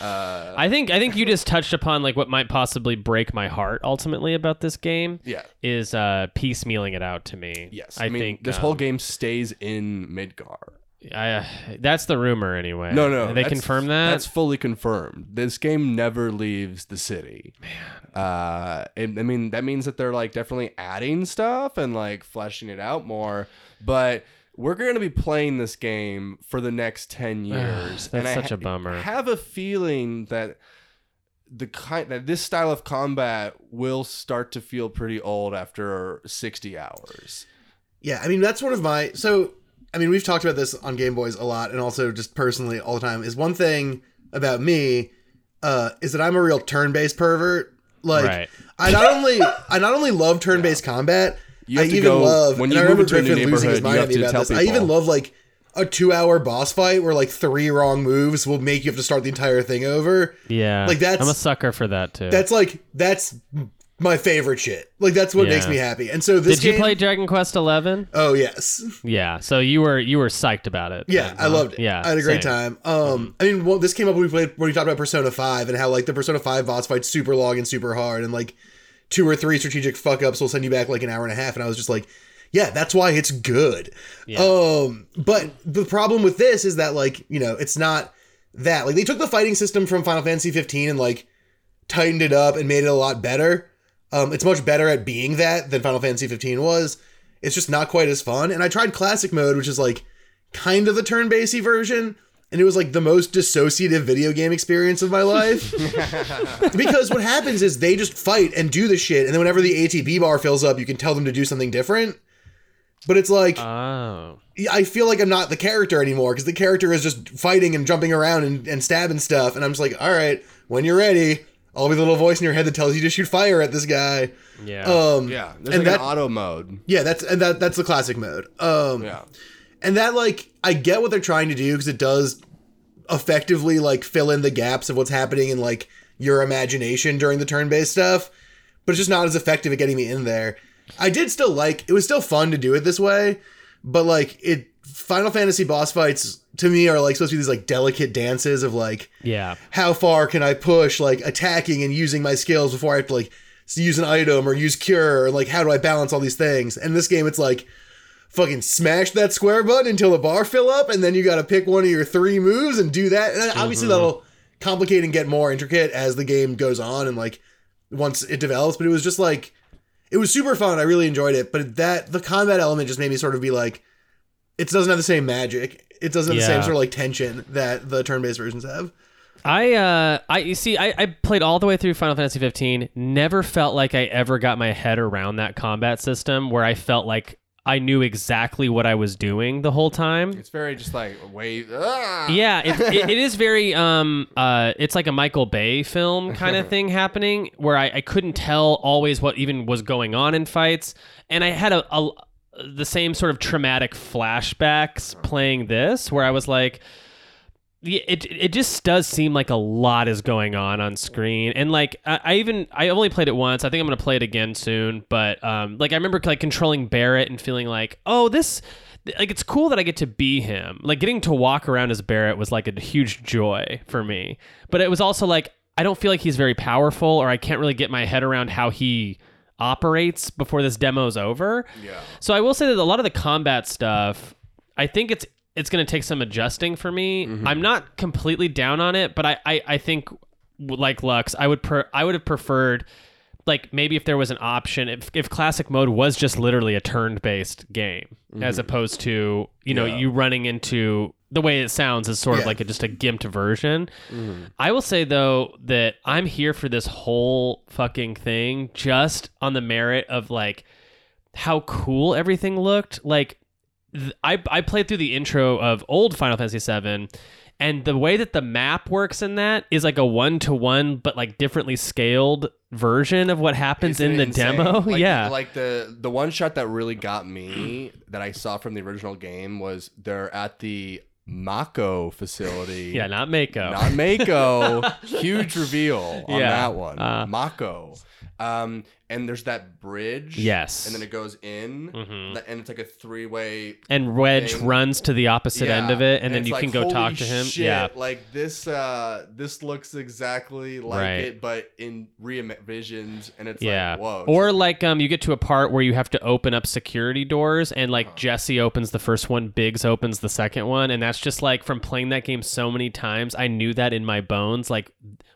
B: Uh,
A: I think I think you just touched upon like what might possibly break my heart ultimately about this game
B: yeah.
A: is uh piecemealing it out to me.
B: Yes,
A: I,
B: I, mean
A: think
B: this
A: um,
B: whole game stays in Midgar.
A: I, uh, that's the rumor anyway.
B: No, no,
A: they confirm that.
B: That's fully confirmed. This game never leaves the city. Man, uh, and I mean that means that they're like definitely adding stuff and like fleshing it out more. But we're going to be playing this game for the next ten years.
A: That's
B: and I
A: such a
B: ha-
A: bummer.
B: have a feeling that the kind that this style of combat will start to feel pretty old after sixty hours.
D: Yeah, I mean that's one of my so I mean we've talked about this on Game Boys a lot and also just personally all the time is one thing about me uh is that I'm a real turn-based pervert. Like
A: Right.
D: I not only I not only love turn-based combat,
B: You
D: I even
B: go-
D: love
B: when you
D: I
B: move
D: remember
B: into a new
D: Griffin losing his
B: neighborhood,
D: mind
B: you have to
D: about
B: tell
D: this. I even love like a two-hour boss fight where like three wrong moves will make you have to start the entire thing over.
A: yeah,
D: like, that's-
A: I'm a sucker for that too.
D: That's like that's my favorite shit. Like that's what
A: Yeah.
D: makes me happy. And so this
A: Did you play Dragon Quest Eleven?
D: Oh yes.
A: Yeah, so you were you were psyched about it.
D: Yeah, I loved it.
A: Yeah,
D: I had a great
A: same.
D: time. Um, I mean, well, this came up when we played when we talked about Persona Five and how like the Persona Five boss fight's super long and super hard, and like two or three strategic fuck ups will send you back like an hour and a half, and I was just like, yeah, that's why it's good. Um, but the problem with this is that like you know it's not that like they took the fighting system from Final Fantasy 15 and like tightened it up and made it a lot better. Um, it's much better at being that than Final Fantasy 15 was. It's just not quite as fun. And I tried classic mode, which is like kind of the turn-based version, and it was like the most dissociative video game experience of my life. (laughs) because what happens is they just fight and do the shit, and then whenever the ATB bar fills up, you can tell them to do something different. But it's like
A: Oh,
D: I feel like I'm not the character anymore because the character is just fighting and jumping around and, and stabbing stuff, and I'm just like, all right, when you're ready, I'll be the little voice in your head that tells you to shoot fire at this guy.
A: yeah.
D: Um,
B: Yeah, there's
D: and
B: like
D: that,
B: an auto mode.
D: yeah, that's and that that's the classic mode. Um,
B: Yeah.
D: and that like I get what they're trying to do because it does effectively like fill in the gaps of what's happening in like your imagination during the turn-based stuff, but it's just not as effective at getting me in there. I did still like it was still fun to do it this way, but like it Final Fantasy boss fights to me are like supposed to be these like delicate dances of like
A: yeah.
D: how far can I push like attacking and using my skills before I have to like use an item or use cure or like how do I balance all these things? And this game it's like fucking smash that square button until the bar fill up and then you got to pick one of your three moves and do that. And obviously mm-hmm. that'll complicate and get more intricate as the game goes on and like once it develops, but it was just like it was super fun. I really enjoyed it, but that the combat element just made me sort of be like it doesn't have the same magic. It doesn't have the same sort of like tension that the turn-based versions have.
A: I uh I you see I, I played all the way through Final Fantasy 15. Never felt like I ever got my head around that combat system where I felt like I knew exactly what I was doing the whole time.
B: It's very just like wave. Ah!
A: Yeah, it, it, it is very (laughs) um uh it's like a Michael Bay film kind of (laughs) thing happening where I, I couldn't tell always what even was going on in fights and I had a, a the same sort of traumatic flashbacks playing this where I was like it it just does seem like a lot is going on on screen, and like I, I even I only played it once. I think I'm gonna play it again soon. But um, like I remember like controlling Barrett and feeling like, oh, this like it's cool that I get to be him. Like getting to walk around as Barrett was like a huge joy for me. But it was also like I don't feel like he's very powerful, or I can't really get my head around how he operates before this demo's over.
B: Yeah.
A: So I will say that a lot of the combat stuff, I think it's it's going to take some adjusting for me.
B: Mm-hmm.
A: I'm not completely down on it, but I, I, I think like Lux, I would per, I would have preferred like maybe if there was an option if, if classic mode was just literally a turn-based game as opposed to you know
B: Mm-hmm. Yeah.
A: you running into the way it sounds is sort of like a, just a gimped version.
B: Mm-hmm.
A: i will say though that i'm here for this whole fucking thing just on the merit of like how cool everything looked. Like th- I, I played through the intro of old final fantasy 7 and the way that the map works in that is like a one-to-one but like differently scaled version of what happens
B: Isn't
A: in the
B: insane?
A: demo.
B: Like,
A: yeah.
B: Like the the one shot that really got me that I saw from the original game was they're at the Mako facility. (laughs)
A: yeah not mako
B: Not Mako. (laughs) Huge reveal on
A: Yeah.
B: that one.
A: Uh,
B: Mako. Um, and there's that bridge.
A: Yes.
B: And then it goes in,
A: Mhm.
B: and it's like a three way.
A: and wedge
B: thing.
A: runs to the opposite end of it and, then you
B: like,
A: can go talk to him
B: shit,
A: yeah
B: like this. Uh, this looks exactly like
A: Right.
B: it, but in re-envisioned, and it's
A: yeah
B: like whoa.
A: or like um you get to a part where you have to open up security doors and like jesse opens the first one biggs opens the second one and that's just like from playing that game so many times i knew that in my bones like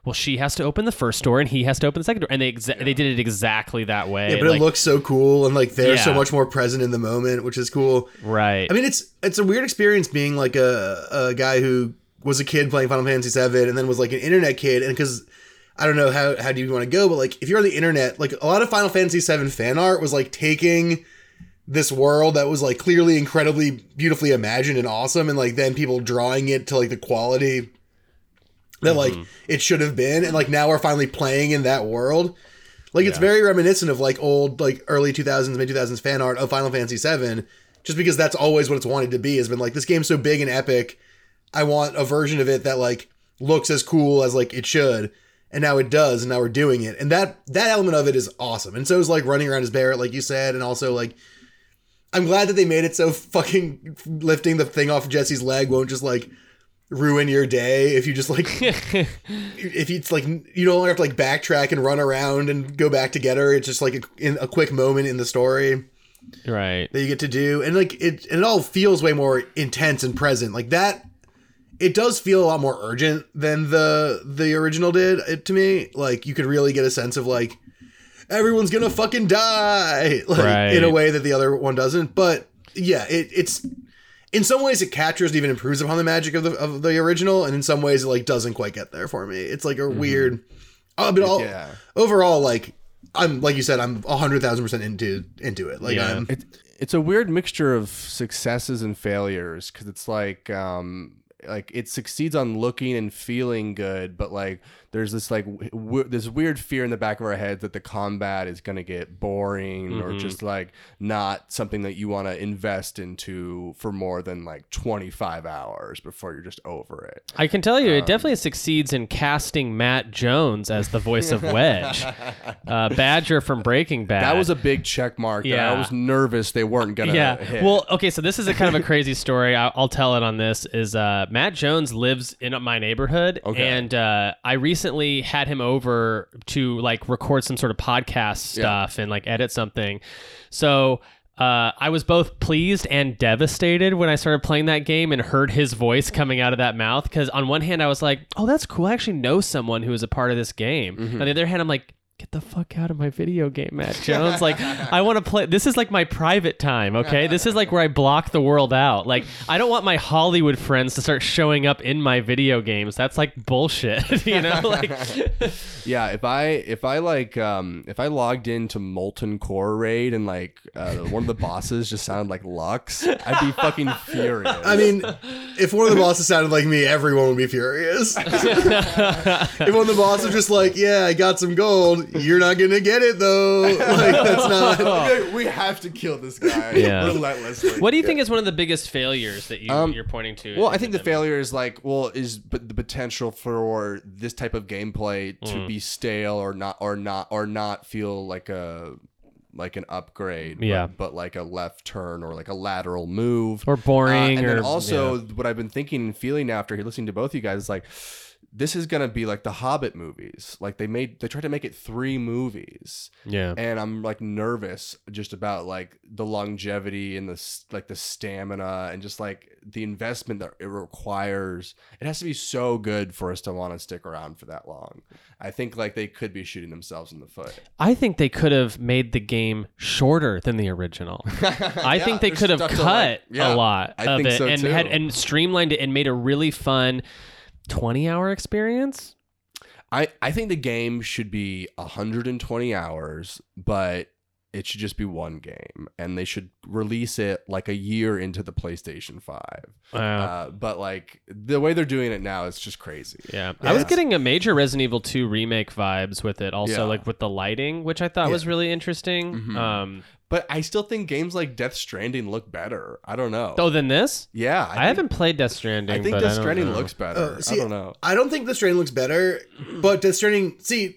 A: well she has to open the first door and he has to open the second door and they exa- they did it exactly that way
D: Yeah, but
A: like,
D: it looks so cool and like they're so much more present in the moment, which is cool.
A: right
D: I mean, it's it's a weird experience being like a a guy who was a kid playing Final Fantasy VII and then was like an internet kid, and because I don't know how how do you want to go, but like if you're on the internet, like a lot of Final Fantasy VII fan art was like taking this world that was like clearly incredibly beautifully imagined and awesome, and like then people drawing it to like the quality that like mm-hmm. it should have been, and like now we're finally playing in that world. Like it's very reminiscent of like old like early 2000s mid 2000s fan art of Final Fantasy 7 just because that's always what it's wanted to be has been like this game's so big and epic I want a version of it that like looks as cool as like it should. And now it does and now we're doing it. And that that element of it is awesome. And so is like running around as Barrett like you said and also like I'm glad that they made it so (laughs) fucking lifting the thing off Jesse's leg won't just like ruin your day if you just like (laughs) if it's like you don't have to like backtrack and run around and go back to get her it's just like a, in a quick moment in the story
A: right.
D: that you get to do. And like it and it all feels way more intense and present. Like that it does feel a lot more urgent than the the original did it, to me. Like you could really get a sense of like everyone's gonna fucking die (laughs) like
A: Right.
D: in a way that the other one doesn't. But yeah it, it's in some ways it captures and even improves upon the magic of the of the original and in some ways it like doesn't quite get there for me it's like a weird uh, but all
B: Yeah.
D: overall like i'm like you said i'm 100000 percent into into it like
A: Yeah.
D: i'm
B: It, it's a weird mixture of successes and failures because it's like um like it succeeds on looking and feeling good but like there's this like w- this weird fear in the back of our heads that the combat is going to get boring or just like not something that you want to invest into for more than like 25 hours before you're just over it
A: I can tell you,
B: Um,
A: it definitely succeeds in casting Matt Jones as the voice of Wedge, (laughs) uh, Badger from Breaking Bad.
B: that was a big check mark
A: Yeah.
B: i was nervous they weren't gonna
A: yeah.
B: hit.
A: Well, okay, so this is a kind of a crazy story. I'll, I'll tell it on this. Is uh, Matt Jones lives in my neighborhood,
B: Okay.
A: and uh, I recently had him over to like record some sort of podcast stuff and like edit something. So. Uh, I was both pleased and devastated when I started playing that game and heard his voice coming out of that mouth. Because on one hand, I was like, "Oh, that's cool. I actually know someone who is a part of this game."
B: Mm-hmm.
A: On the other hand, I'm like, "Get the fuck out of my video game, Matt (laughs) Jones!" like, I want to play. This is like my private time. Okay, this is like where I block the world out. Like, I don't want my Hollywood friends to start showing up in my video games. That's like bullshit. (laughs) you know, like, (laughs)
B: Yeah, if I if I like um if I logged into Molten Core Raid and like uh, one of the bosses just sounded like Lux, I'd be fucking furious.
D: I mean, if one of the bosses sounded like me, everyone would be furious. if one of the bosses was just like, "Yeah, I got some gold. You're not gonna get it though." (laughs) Like that's not.
B: we, we have to kill this guy (laughs)
A: Yeah.
B: relentlessly.
A: what do you think is one of the biggest failures that you
B: Um,
A: you're pointing to?
B: Well, I think the
A: demo?
B: failure is like, well, is but the potential for this type of gameplay to
A: Mm.
B: be stale or not or not or not feel like a like an upgrade, but-
A: Yeah.
B: but, like a left turn or like a lateral move
A: Or boring
B: Uh, and
A: or-
B: then also what I've been thinking and feeling after listening to both you guys is like this is gonna be like the Hobbit movies. Like they made, they tried to make it three movies,
A: Yeah.
B: and I'm like nervous just about like the longevity and the like the stamina and just like the investment that it requires. It has to be so good for us to want to stick around for that long. I think like they could be shooting themselves in the foot.
A: I think they could have made the game shorter than the original. (laughs) I
B: Yeah,
A: think they could have cut
B: like-
A: a lot
B: I
A: of it
B: so
A: and
B: too.
A: had and streamlined it and made a really fun 20 hour experience.
B: I, I think the game should be 120 hours, but it should just be one game, and they should release it like a year into the PlayStation 5.
A: Wow.
B: Uh, but like the way they're doing it now, it's just crazy.
A: Yeah, I was getting a major Resident Evil 2 remake vibes with it. Also,
B: Yeah. Mm-hmm.
A: like with the lighting, which I thought was really interesting. Um,
B: But I still think games like Death Stranding look better. I don't know.
A: oh, than this,
B: yeah,
A: I,
B: think-
A: haven't played Death Stranding.
B: I think
A: but
B: Death
A: I don't
B: Stranding
A: know.
B: looks better.
D: Uh, see,
B: I don't know.
D: I don't think Death Stranding looks better, but Death Stranding. See,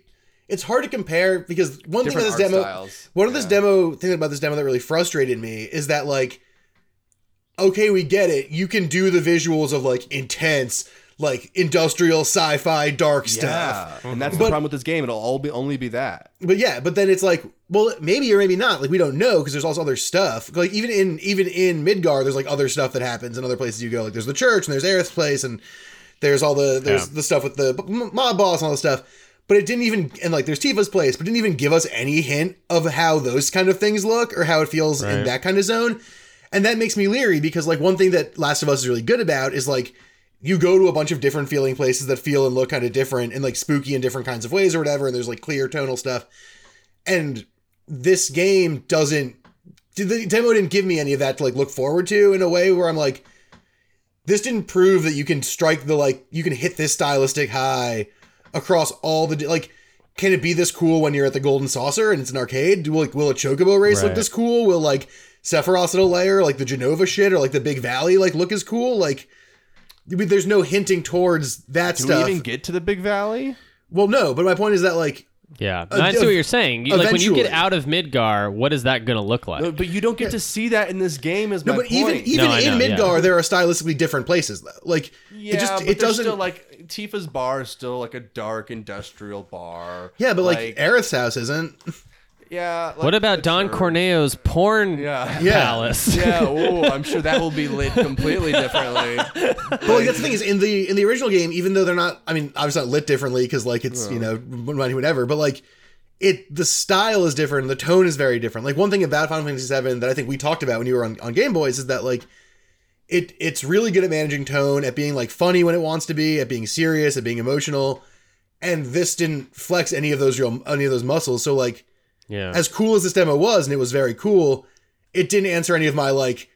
D: it's hard to compare because one thing about this demo,
B: styles.
D: one of this demo thing about this demo that really frustrated me is that like, okay, we get it. You can do the visuals of like intense, like industrial sci-fi dark stuff.
B: And that's the problem with this game. It'll all be only be that.
D: But yeah, but then it's like, well, maybe or maybe not. Like we don't know because there's also other stuff. Like even in even in Midgar, there's like other stuff that happens in other places you go. Like there's the church and there's Aerith's place and there's all the there's
A: Yeah.
D: the stuff with the mob boss and all the stuff. But it didn't even and like there's Tifa's place, but didn't even give us any hint of how those kind of things look or how it feels in that kind of zone. And that makes me leery because like one thing that Last of Us is really good about is like you go to a bunch of different feeling places that feel and look kind of different and like spooky in different kinds of ways or whatever, and there's like clear tonal stuff. And this game doesn't the demo didn't give me any of that to like look forward to in a way where I'm like, this didn't prove that you can strike the like you can hit this stylistic high across all the like. Can it be this cool when you're at the Golden Saucer and it's an arcade? Do like will a Chocobo race look this cool? Will like Sephiroth at a layer like the Jenova shit or like the Big Valley like look as cool? Like I mean, there's no hinting towards that
B: Do
D: stuff.
B: we even get to the Big Valley?
D: well, no, but my point is that like
A: Yeah, uh, I see what you're saying. You, like when you get
D: eventually.
A: out of Midgar, what is that going to look like?
B: No, but you don't get to see that in this game. Is
D: no,
B: my
D: but even
B: point.
D: even
A: No, I
D: in
A: know, yeah.
D: Midgar, there are stylistically different places. though. Like
B: yeah,
D: it just
B: but
D: it
B: there's
D: doesn't.
B: still like Tifa's bar is still like a dark industrial bar.
D: yeah, but like, Aerith's house isn't. (laughs)
B: yeah. Like
A: what about Don
B: sure.
A: Corneo's porn
B: Yeah.
D: Yeah.
A: palace?
B: yeah, (laughs) oh, I'm sure that will be lit completely differently.
D: But like that's the thing is in the in the original game, even though they're not, I mean, obviously not lit differently because like it's you know whatever, but like it the style is different, the tone is very different. Like one thing about Final Fantasy VII that I think we talked about when you were on, on Game Boys is that like it it's really good at managing tone, at being like funny when it wants to be, at being serious, at being emotional, and this didn't flex any of those real any of those muscles. So like
A: yeah.
D: as cool as this demo was, and it was very cool, it didn't answer any of my like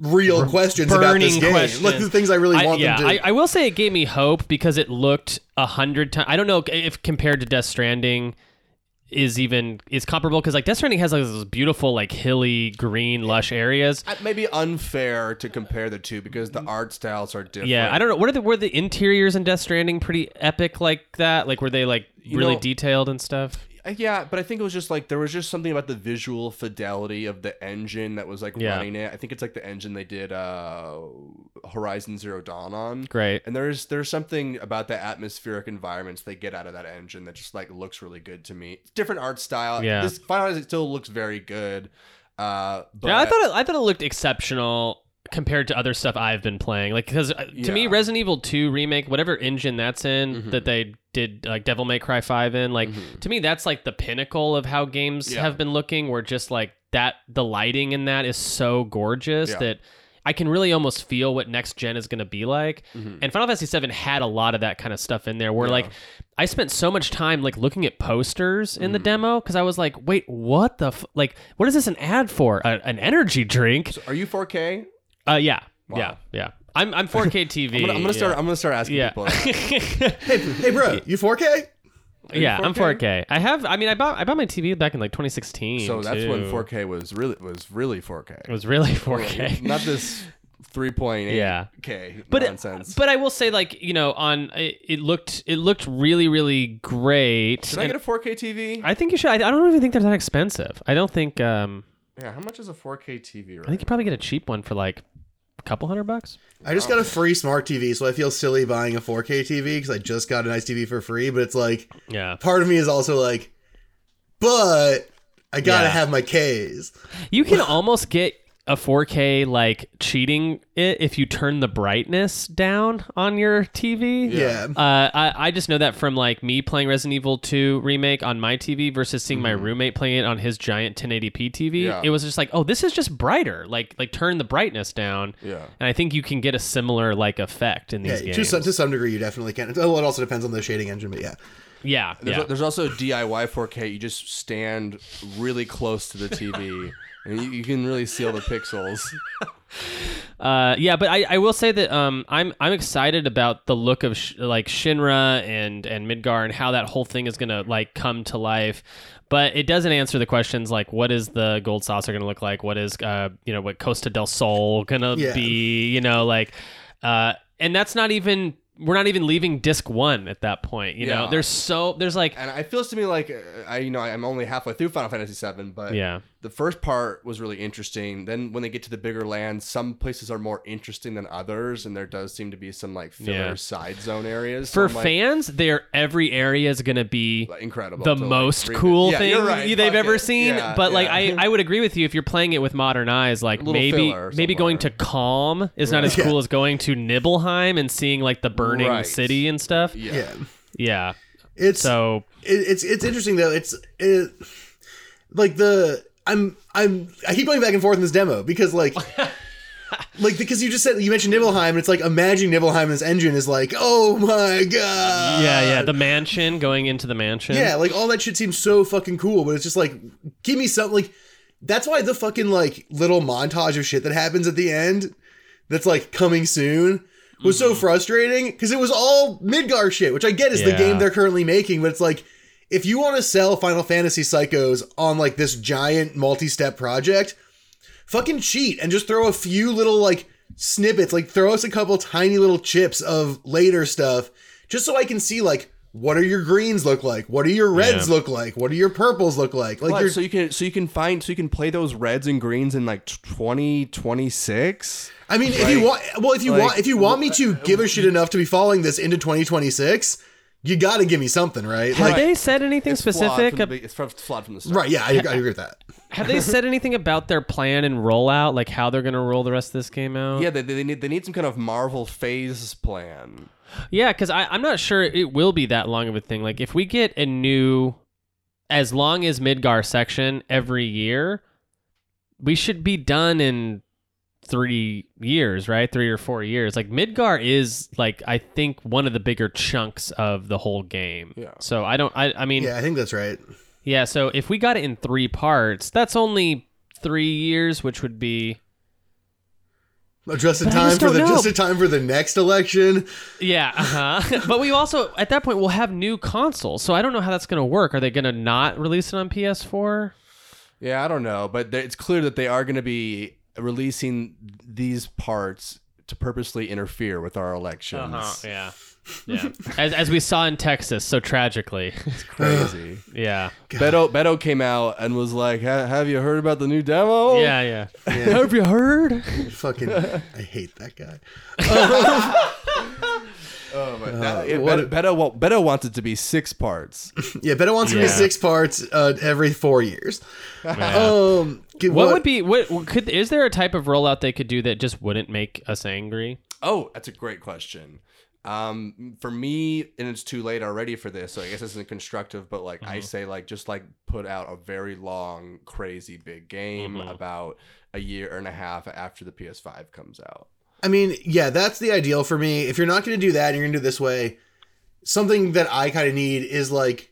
D: real questions about this game.
A: questions.
D: Like the things I really
A: I-
D: want
A: yeah,
D: them to.
A: I, I will say it gave me hope because it looked a hundred times. I don't know if compared to Death Stranding is even is comparable because like Death Stranding has like those beautiful like hilly green lush areas.
B: Uh, Maybe unfair to compare the two because the art styles are different.
A: Yeah, I don't know. What are the were the interiors in Death Stranding pretty epic like that? Like were they like
B: You
A: really
B: know-
A: detailed and stuff?
B: Uh, Yeah, but I think it was just like there was just something about the visual fidelity of the engine that was like
A: Yeah.
B: running it. I think it's like the engine they did uh Horizon Zero Dawn on.
A: Great.
B: And there's there's something about the atmospheric environments they get out of that engine that just like looks really good to me. It's different art style.
A: Yeah.
B: This Final Fantasy still looks very good. Uh but
A: yeah, I thought it, I thought it looked exceptional compared to other stuff I've been playing. Like because uh, to me,
B: Yeah. Mm-hmm.
A: Resident Evil Two remake, whatever engine that's in mm-hmm. that they did like Devil May Cry Five in, like mm-hmm. to me that's like the pinnacle of how games
B: Yeah.
A: have been looking. Where just like that, the lighting in that is so gorgeous
B: Yeah.
A: that. I can really almost feel what next gen is going to be like. Mm-hmm. And Final Fantasy VII had a lot of that kind of stuff in there where like I spent so much time like looking at posters in the mm. demo cuz I was like, "Wait, what the f- like what is this an ad for? A- an energy drink?"
B: So Are you 4K?
A: Uh yeah.
B: Wow.
A: Yeah. Yeah. I'm I'm 4K TV. (laughs)
B: I'm gonna, I'm gonna start. I'm gonna start asking
A: yeah.
B: people. (laughs)
D: hey, hey, bro, you 4K?
A: yeah, I'm
B: 4K?
A: 4K. I have I mean I bought I bought my TV back in like 2016.
B: So that's when 4K was really was really 4K.
A: It was really 4K.
B: Not this 3.8
A: Yeah.
B: K
A: but
B: nonsense.
A: but I will say like, you know, on it, it looked it looked really really great.
B: Should I get a 4K TV?
A: I think you should. I, I don't even think they're that expensive. I don't think um
B: yeah, how much is a 4K TV? Right?
A: I think you probably get a cheap one for like couple hundred bucks.
D: I just got a free smart TV, so I feel silly buying a 4K TV because I just got a nice TV for free. But it's like,
A: Yeah.
D: part of me is also like, but I gotta
A: Yeah.
D: have my K's.
A: You can almost get a 4K like cheating it if you turn the brightness down on your TV.
D: Yeah.
A: Uh, I, I just know that from like me playing Resident Evil 2 remake on my TV versus seeing my roommate playing it on his giant 1080p TV.
B: Yeah.
A: It was just like, oh, this is just brighter. Like like turn the brightness down.
B: Yeah.
A: And I think you can get a similar like effect in
D: Yeah,
A: these
D: to
A: games.
D: some, to some degree, you definitely can. Well, it also depends on the shading engine, but yeah.
A: yeah.
B: There's,
A: yeah.
B: there's also DIY 4K. You just stand really close to the TV, (laughs) and you, you can really see all the pixels. (laughs)
A: Uh, yeah, but I, I will say that um, I'm I'm excited about the look of sh- like Shinra and and Midgar and how that whole thing is gonna like come to life. But it doesn't answer the questions like what is the gold saucer gonna look like? What is uh you know what Costa del Sol gonna
D: Yeah.
A: be? You know like, uh, and that's not even we're not even leaving disc one at that point. You know there's so there's like
B: And it feels to me like uh, I, you know, I'm only halfway through Final Fantasy VII, but
A: yeah
B: the first part was really interesting. Then when they get to the bigger lands, some places are more interesting than others, and there does seem to be some like filler
A: Yeah.
B: side zone areas.
A: For
B: I'm like,
A: fans, there every area is gonna be
B: incredible.
A: the
B: to, like,
A: most cool
B: Yeah,
A: thing
B: right.
A: they've ever
B: it.
A: seen.
B: Yeah,
A: but like. I, I would agree with you if you're playing it with modern eyes, like maybe maybe going to. Kalm is not as
D: Yeah.
A: cool as going to Nibelheim and seeing like the burning
B: Right.
A: city and stuff.
B: yeah.
D: Yeah.
A: Yeah.
D: It's
A: So
D: it, it's it's interesting though. It's it, like the I'm I'm I keep going back and forth in this demo because like (laughs) like because you just said you mentioned Nibelheim and it's like imagining Nibelheim and this engine is like oh my god
A: yeah, yeah, the mansion going into the mansion.
D: yeah like all that shit seems so fucking cool but it's just like give me something like that's why the fucking like little montage of shit that happens at the end that's like coming soon was
A: Mm-hmm.
D: so frustrating because it was all Midgar shit, which I get is the game they're currently making, but it's like if you want to sell Final Fantasy Psychos on like this giant multi-step project, fucking cheat and just throw a few little like snippets, like throw us a couple tiny little chips of later stuff, just so I can see like what are your greens look like, what are your reds
A: Yeah.
D: look like, what are your purples look like, like
B: What? so you can so you can find so you can play those reds and greens in like 2026
D: I mean, if you want, well, if you
B: like,
D: want, if you want me to give a shit enough to be following this into 2026, you got to give me something, right?
A: Have
D: Like,
A: they said anything
B: It's
A: specific?
B: from the it's flawed- flawed from the start
D: right? Yeah, I, I agree with that. (laughs)
A: have they said anything about their plan and rollout, like how they're gonna roll the rest of this game out?
B: yeah they, they need they need some kind of marvel phase plan
A: Yeah, because I'm not sure it will be that long of a thing. Like, if we get a new, as long as Midgar section every year, we should be done in three years, right? Three or four years. Like, Midgar is, like, I think one of the bigger chunks of the whole game.
B: Yeah.
A: So I don't, I, I mean, yeah.
D: Yeah, I think that's right. Yeah.
A: So if we got it in three parts, that's only three years, which would be,
D: Just in time
A: just
D: for the
A: know.
D: just in time for the next election.
A: yeah. Uh-huh. (laughs) but we also, at that point, we'll have new consoles. So I don't know how that's going to work. Are they going to not release it on PS4?
B: yeah i don't know but it's clear that they are going to be releasing these parts to purposely interfere with our elections
A: Uh-huh. Yeah. (laughs) Yeah. as, as we saw in Texas, so tragically. (laughs)
B: It's crazy (laughs)
A: yeah.
B: Beto Beto came out and was like, "Have you heard about the new demo?"
A: Yeah, yeah. Have you heard?
D: Fucking, I hate that guy.
B: Oh, but that, yeah,
D: what
B: Beto, Beto, Beto wants it to be six parts. (laughs)
D: Yeah, Beto wants to be
A: Yeah.
D: six parts uh, every four years. (laughs) Um, g-
A: What would be what could is there a type of rollout they could do that just wouldn't make us angry?
B: Oh, that's a great question. Um, for me, and it's too late already for this, so I guess this isn't constructive. But like I say, like just like put out a very long, crazy big game about a year and a half after the PS5 comes out.
D: I mean, yeah, that's the ideal for me. If you're not going to do that, and you're going to do this way. Something that I kind of need is like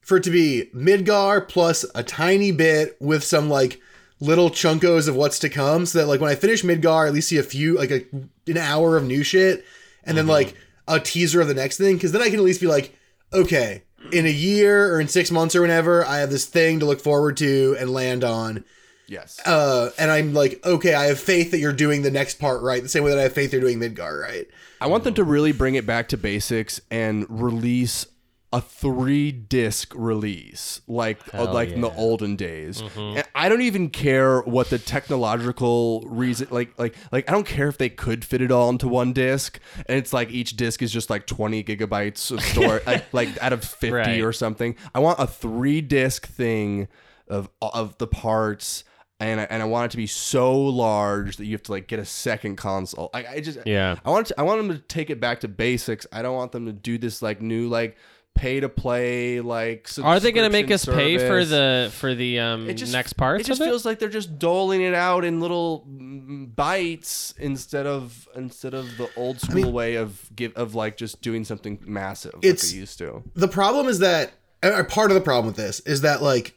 D: for it to be Midgar plus a tiny bit with some like little chunkos of what's to come, so that like when I finish Midgar, I at least see a few like a, an hour of new shit, and then mm-hmm. like a teaser of the next thing, because then I can at least be like, okay, in a year or in six months or whenever, I have this thing to look forward to and land on.
B: Yes.
D: Uh, and I'm like, okay, I have faith that you're doing the next part right, the same way that I have faith you're doing Midgar right.
B: I want them to really bring it back to basics and release a three disc release, like uh,
A: Hell
B: like in the olden days. And I don't even care what the technological reason, like like like I don't care if they could fit it all into one disc, and it's like each disc is just like twenty gigabytes of (laughs) store, like, like out of fifty
A: Right.
B: or something. I want a three disc thing of of the parts. And I, and I want it to be so large that you have to like get a second console. I, I just
A: Yeah.
B: I want to, I want them to take it back to basics. I don't want them to do this like new like pay to play like.
A: Are they going to make us
B: subscription
A: pay for the for the um
B: It just-
A: next parts
B: It just
A: of it?
B: feels like they're just doling it out in little mm, bites instead of instead of the old school way of give of like just doing something massive
D: It's-
B: like they used to.
D: the problem is that part of the problem with this is that like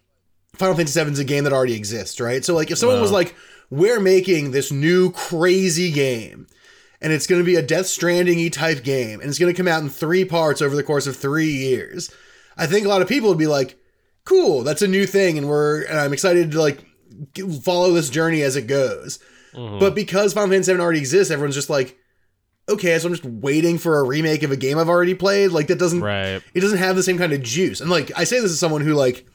D: Final Fantasy VII is a game that already exists, right? So like if someone was like, "We're making this new crazy game," and it's going to be a Death Stranding-y type game, and it's going to come out in three parts over the course of three years, I think a lot of people would be like, "Cool, that's a new thing," and we're and I'm excited to like follow this journey as it goes. Mm-hmm. But because Final Fantasy VII already exists, everyone's just like, "Okay, so I'm just waiting for a remake of a game I've already played." Like that doesn't
A: right.
D: it doesn't have the same kind of juice. And like I say this as someone who like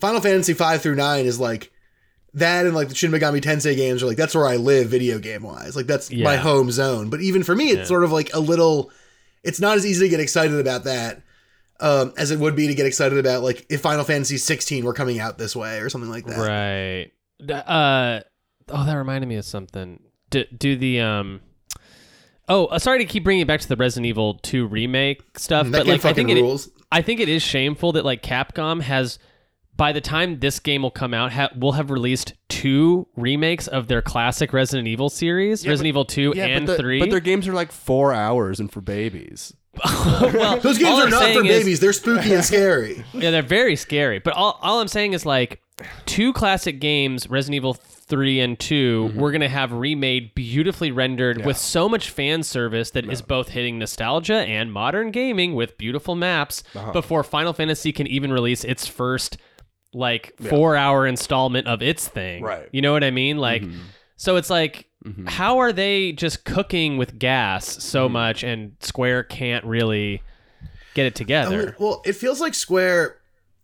D: Final Fantasy 5 through 9 is like that and like the Shin Megami Tensei games are like that's where I live video game wise. Like that's my home zone. But even for me it's sort of like a little it's not as easy to get excited about that um, as it would be to get excited about like if Final Fantasy 16 were coming out this way or something like that.
A: Right. Uh oh, that reminded me of something. Do, do the um Oh, uh, sorry to keep bringing it back to the Resident Evil 2 remake stuff,
D: That
A: but like I think it. I think it is shameful that like Capcom has by the time this game will come out, ha- will have released two remakes of their classic Resident Evil series, Resident Evil 2 and
B: but, the-
A: 3.
B: but their games are like four hours and for babies. (laughs)
A: well,
D: Those games are
A: I'm
D: not for
A: saying is-
D: babies. They're spooky and scary. (laughs)
A: Yeah, they're very scary. But all, all I'm saying is like two classic games, Resident Evil 3 and 2, mm-hmm. we're going to have remade, beautifully rendered with so much fan service that is both hitting nostalgia and modern gaming with beautiful maps uh-huh. before Final Fantasy can even release its first like 4-hour installment of its thing.
B: Right.
A: You know what I mean? Like mm-hmm. so it's like mm-hmm. how are they just cooking with gas so mm-hmm. much and Square can't really get it
D: I
A: together?
D: mean, well, it feels like Square.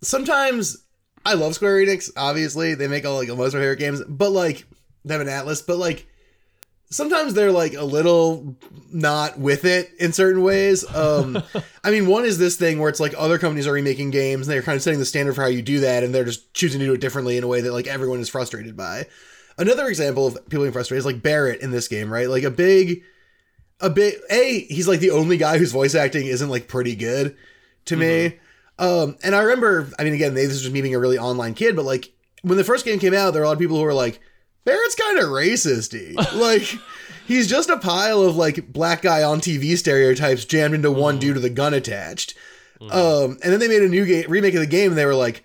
D: Sometimes I love Square Enix. Obviously, they make all like most of my favorite games, but like they have an Atlus. But like sometimes they're like a little not with it in certain ways. Um, (laughs) I mean, one is this thing where it's like other companies are remaking games and they're kind of setting the standard for how you do that, and they're just choosing to do it differently in a way that like everyone is frustrated by. Another example of people being frustrated is like Barret in this game, right? Like a big, a big. A he's like the only guy whose voice acting isn't like pretty good to me. Um, and I remember, I mean, again, this is just me being a really online kid, but like when the first game came out, there were a lot of people who were like, Barret's kind of racisty. like, he's just a pile of like black guy on TV stereotypes jammed into one dude with a gun attached. Um, and then they made a new game remake of the game, and they were like,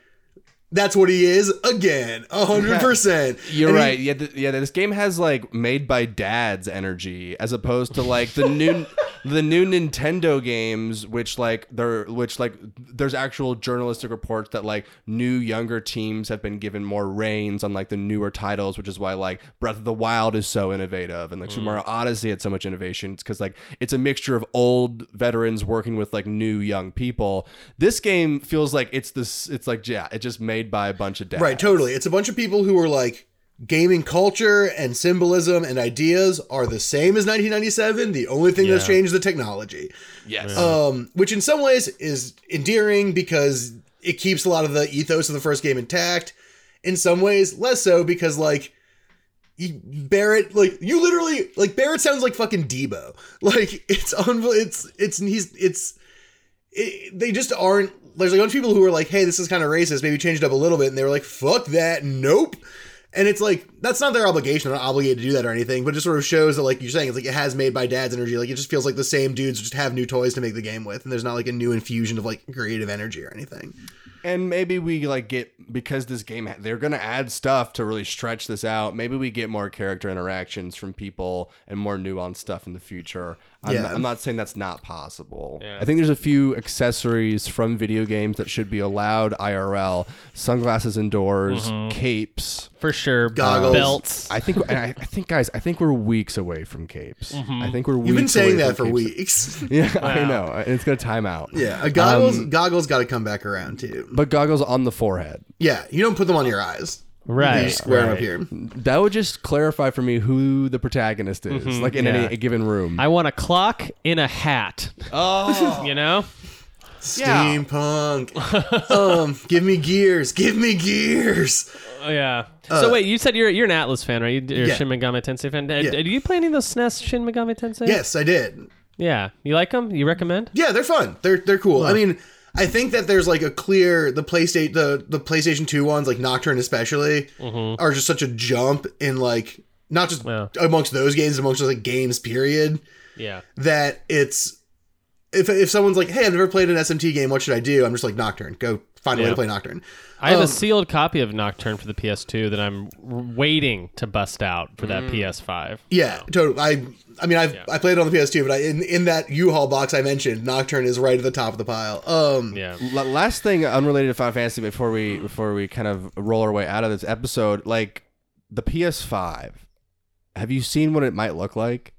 D: "That's what he is again, a hundred percent."
B: You're
D: And he-
B: right. yeah, th- yeah. This game has like made by dads energy, as opposed to like the new (laughs) the new Nintendo games, which like they're which like there's actual journalistic reports that like new younger teams have been given more reins on like the newer titles, which is why like Breath of the Wild is so innovative and like mm. Super Mario Odyssey had so much innovation. It's because like it's a mixture of old veterans working with like new young people. This game feels like it's this. It's like yeah, it just made by a bunch of dads.
D: Right, totally. It's a bunch of people who are like gaming culture and symbolism and ideas are the same as 1997. The only thing that's changed is the technology.
B: Yes.
D: Um, which in some ways is endearing because it keeps a lot of the ethos of the first game intact. In some ways, less so because like you- Barret, like you literally like Barret sounds like fucking Deebo. (laughs) Like it's un- it's it's he's it's it, they just aren't. There's like a bunch of people who are like, "Hey, this is kind of racist. Maybe change it up a little bit," and they were like, "Fuck that, nope." And it's like that's not their obligation. They're not obligated to do that or anything, but it just sort of shows that, like you're saying, it's like it has made by dad's energy. Like it just feels like the same dudes just have new toys to make the game with, and there's not like a new infusion of like creative energy or anything.
B: and maybe we like get because this game they're gonna add stuff to really stretch this out. Maybe we get more character interactions from people and more nuanced stuff in the future. I'm,
D: Yeah.
B: I'm not saying that's not possible.
A: Yeah.
B: I think there's a few accessories from video games that should be allowed IRL: sunglasses indoors, capes.
A: For sure.
D: Goggles.
A: Belts.
B: I think, and I, I think, guys, I think we're weeks away from capes. I think we're.
D: You've been saying
B: away
D: that for
B: capes.
D: weeks. (laughs)
B: Yeah, I know. and It's gonna time out.
D: yeah, goggles.
B: Um,
D: goggles got to come back around too.
B: but goggles on the forehead.
D: Yeah, you don't put them on your eyes.
A: Right.
D: You square
A: right.
D: up here.
B: That would just clarify for me who the protagonist is, mm-hmm, like in
A: yeah.
B: any given room.
A: I want a clock in a hat.
B: oh, (laughs)
A: You know?
B: Yeah.
D: Steampunk. um, give me gears. Give me gears.
A: Oh, yeah. so uh, wait, you said you're you're an Atlus fan, right? You- You're
D: Yeah.
A: a Shin Megami Tensei fan. Did,
D: Yeah.
A: did you play any of those SNES Shin Megami Tensei?
D: Yes, I did.
A: Yeah. You like them? You recommend?
D: Yeah, they're fun. They're they're cool. I mean, I think that there's like a clear the PlayStation the the PlayStation Two ones like Nocturne especially mm-hmm. are just such a jump in like not just
A: Yeah.
D: amongst those games amongst like games period
A: Yeah.
D: that it's if if someone's like hey I've never played an SMT game what should I do I'm just like Nocturne go find a way to play Nocturne.
A: I have
D: Um,
A: a sealed copy of Nocturne for the PS2 that I'm waiting to bust out for
D: Mm.
A: that PS5.
D: Yeah, totally. I I mean I've
A: Yeah.
D: I played it on the PS2, but I in in that U-Haul box I mentioned, Nocturne is right at the top of the pile. Um,
A: Yeah.
B: L- last thing unrelated to Final Fantasy before we before we kind of roll our way out of this episode, like the PS5. Have you seen what it might look like?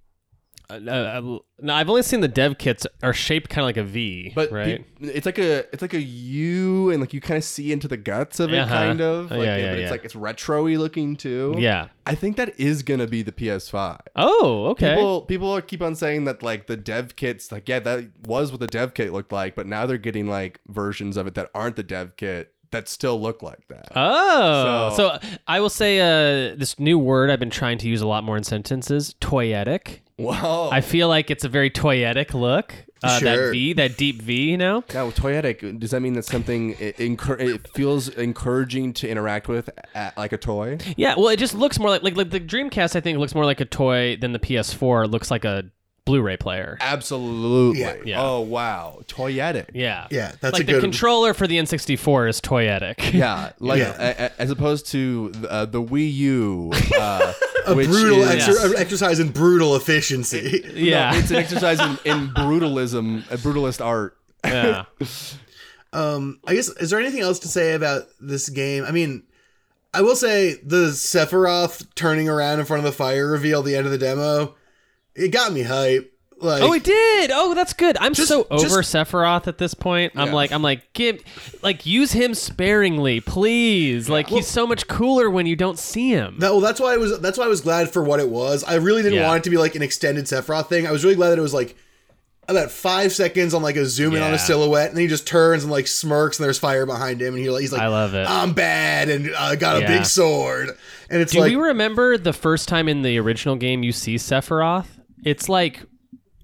A: Uh, no, I've only seen the dev kits are shaped kind of like a V,
B: But
A: right?
B: pe- it's like a it's like a U, and like you kind of see into the guts of it,
A: Uh-huh.
B: kind of. Like,
A: yeah, yeah,
B: but it's
A: yeah.
B: like it's retro-y looking too.
A: yeah.
B: I think that is gonna be the PS5.
A: Oh, okay.
B: People people keep on saying that like the dev kits, like yeah, that was what the dev kit looked like, but now they're getting like versions of it that aren't the dev kit that still look like that.
A: Oh,
B: So-
A: so, I will say uh, this new word I've been trying to use a lot more in sentences: toyetic.
B: Wow.
A: I feel like it's a very toyetic look. Uh, That V, that deep V, you know.
B: now toyetic, does that mean that something it, it feels encouraging to interact with at, like a toy?
A: Yeah, well, it just looks more like like like the Dreamcast. I think looks more like a toy than the PS4 looks like a Blu-ray player.
B: Absolutely.
D: Yeah.
A: Yeah.
B: Oh wow, toyetic.
A: Yeah,
D: Yeah, that's
A: like
D: a
A: the
D: good-
A: controller for the N64 is toyetic.
B: Yeah, (laughs) like
D: Yeah.
B: a- a- as opposed to uh, the Wii U, uh, (laughs)
D: a
B: which
D: brutal
B: is,
D: exer- an exercise in brutal efficiency. (laughs)
A: yeah,
B: No, it's an exercise in, in brutalism, a brutalist art.
A: yeah.
D: Um, I guess is there anything else to say about this game? I mean, I will say the Sephiroth turning around in front of the fire reveal at the end of the demo, it got me hype. Like,
A: Oh, it did. Oh, that's good. I'm
D: Just-
A: so over
D: just-
A: Sephiroth at this point. I'm
B: Yeah.
A: like, I'm like, give, like, use him sparingly, please. Like, he's so much cooler when you don't see him.
D: that, well, that's why I was. That's why I was glad for what it was. I really didn't
A: Yeah.
D: want it to be like an extended Sephiroth thing. I was really glad that it was like about five seconds on like a zoom in on a silhouette, and then he just turns and like smirks, and there's fire behind him, and he, he's like,
A: I love it.
D: I'm bad, and I got a
A: Yeah.
D: big sword, and it's
A: Do
D: like,
A: we remember the first time in the original game you see Sephiroth? It's like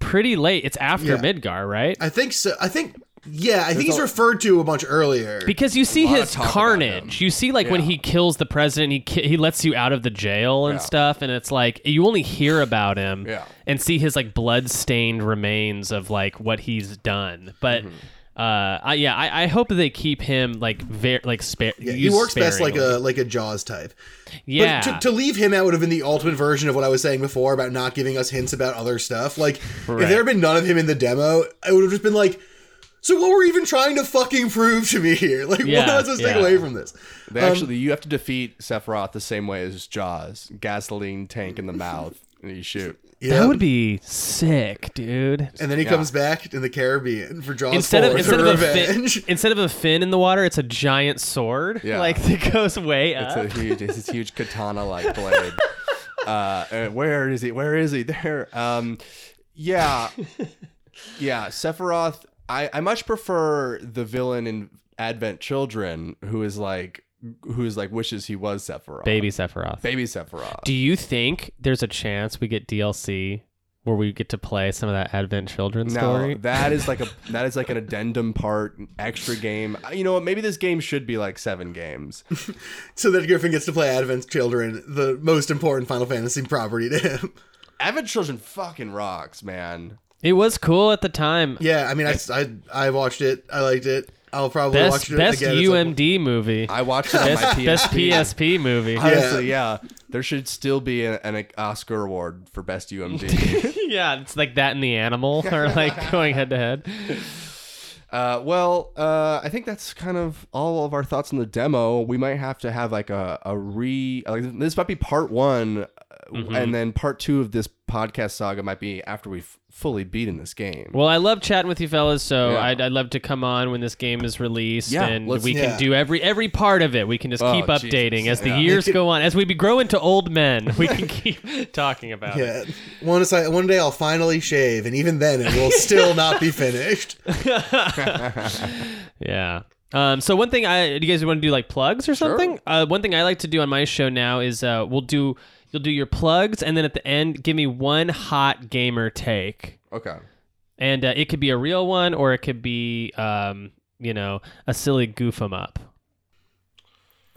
A: pretty late. It's after
D: Yeah.
A: Midgar, right?
D: I think so. I think. Yeah, I think he's
B: a-
D: referred to a bunch earlier.
A: Because you see his carnage. You see, like when he kills the president, he ki- he lets you out of the jail and
B: Yeah.
A: stuff, and it's like you only hear about him
B: Yeah.
A: and see his like blood stained remains of like what he's done. But
B: Mm-hmm.
A: Uh, I, yeah, I, I hope they keep him like very like spare.
D: Yeah, he works best like a like a Jaws type.
A: yeah.
D: But to, to leave him out would have been the ultimate version of what I was saying before about not giving us hints about other stuff. Like,
A: Right.
D: if there had been none of him in the demo, I would have just been like, so what were you even trying to fucking prove to me here? (laughs) Like, what
A: Yeah,
D: am I supposed to take away from this?
B: They actually, you have to defeat Sephiroth the same way as Jaws: gasoline tank in the mouth, and you shoot.
D: Yeah.
A: that would be sick, dude.
D: And then he
B: Yeah.
D: comes back in the Caribbean for Jaws
A: Instead of instead
D: for
A: of a
D: revenge.
A: fin, (laughs) instead of a fin in the water, it's a giant sword.
B: Yeah.
A: like that goes way up.
B: It's a huge, it's this (laughs) huge katana-like blade. (laughs) Uh, where is he? Where is he? There. Um, yeah, yeah. Sephiroth. I I much prefer the villain in Advent Children, who is like, who is like wishes he was Sephiroth.
A: Baby Sephiroth.
B: Baby Sephiroth.
A: Do you think there's a chance we get DLC where we get to play some of that Advent Children
B: No,
A: story?
B: that is like a (laughs) that is like an addendum part, extra game. Uh, you know what? Maybe this game should be like seven games. (laughs)
D: so that Griffin gets to play Advent Children, the most important Final Fantasy property to him.
B: Advent Children fucking rocks, man.
A: It was cool at the time.
D: Yeah, I mean, I, I, I watched it. I liked it. I'll probably
A: Best
D: watch it
A: best
D: again. at some point.
A: UMD movie.
B: I watched it on my
A: Best,
B: PSP.
A: best PSP movie.
B: Honestly, yeah. There should still be an, an Oscar award for best UMD. (laughs)
A: yeah, it's like that and the animal are like going head to head.
B: Uh, well, uh, I think that's kind of all of our thoughts on the demo. We might have to have like a, a re. Like, this might be part one, uh,
A: Mm-hmm.
B: and then part two of this podcast saga might be after we've fully beaten this game.
A: Well, I love chatting with you fellas, so
B: Yeah.
A: I'd, I'd love to come on when this game is released,
B: Yeah,
A: and
B: let's-
A: we can
D: Yeah.
A: do every every part of it. We can just
B: Oh,
A: keep
B: Jesus.
A: updating as the
B: Yeah.
A: years (laughs) go on. As we be grow into old men, we can (laughs) keep talking about it.
D: One day, one day I'll finally shave, and even then it will still not be finished. (laughs)
A: Yeah. Um, so one thing I do you guys want to do like plugs or something? Uh, one thing I like to do on my show now is uh, we'll do you'll do your plugs and then at the end give me one hot gamer take,
B: okay.
A: and uh, it could be a real one or it could be um, you know a silly goof 'em up.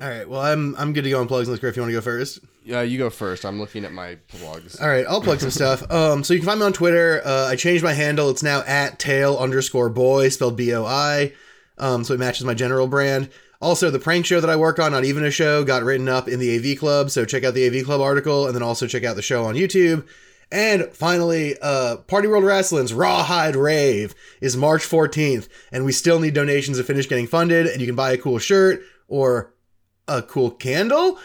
D: All right, well I'm I'm good to go on plugs. Unless Griff, you want to go first?
B: Yeah, you go first. I'm looking at my plugs.
D: All right, I'll plug some stuff. Um, so you can find me on Twitter. Uh, I changed my handle. It's now at tail underscore boy, spelled B O I. Um, so it matches my general brand. Also, the prank show that I work on, not even a show, got written up in the AV Club. So check out the AV Club article, and then also check out the show on YouTube. And finally, uh, Party World Wrestling's Rawhide Rave is March 14th, and we still need donations to finish getting funded. And you can buy a cool shirt or a cool candle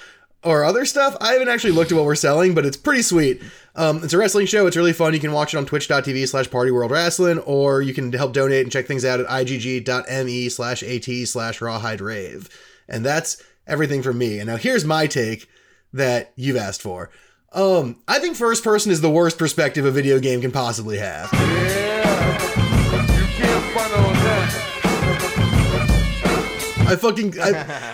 D: or other stuff. I haven't actually looked at what we're selling, but it's pretty sweet. Um, it's a wrestling show. It's really fun. You can watch it on twitch.tv slash party world wrestling, or you can help donate and check things out at igg.me slash at slash rawhide rave. And that's everything from me. And now here's my take that you've asked for. Um, I think first person is the worst perspective a video game can possibly have. I fucking I,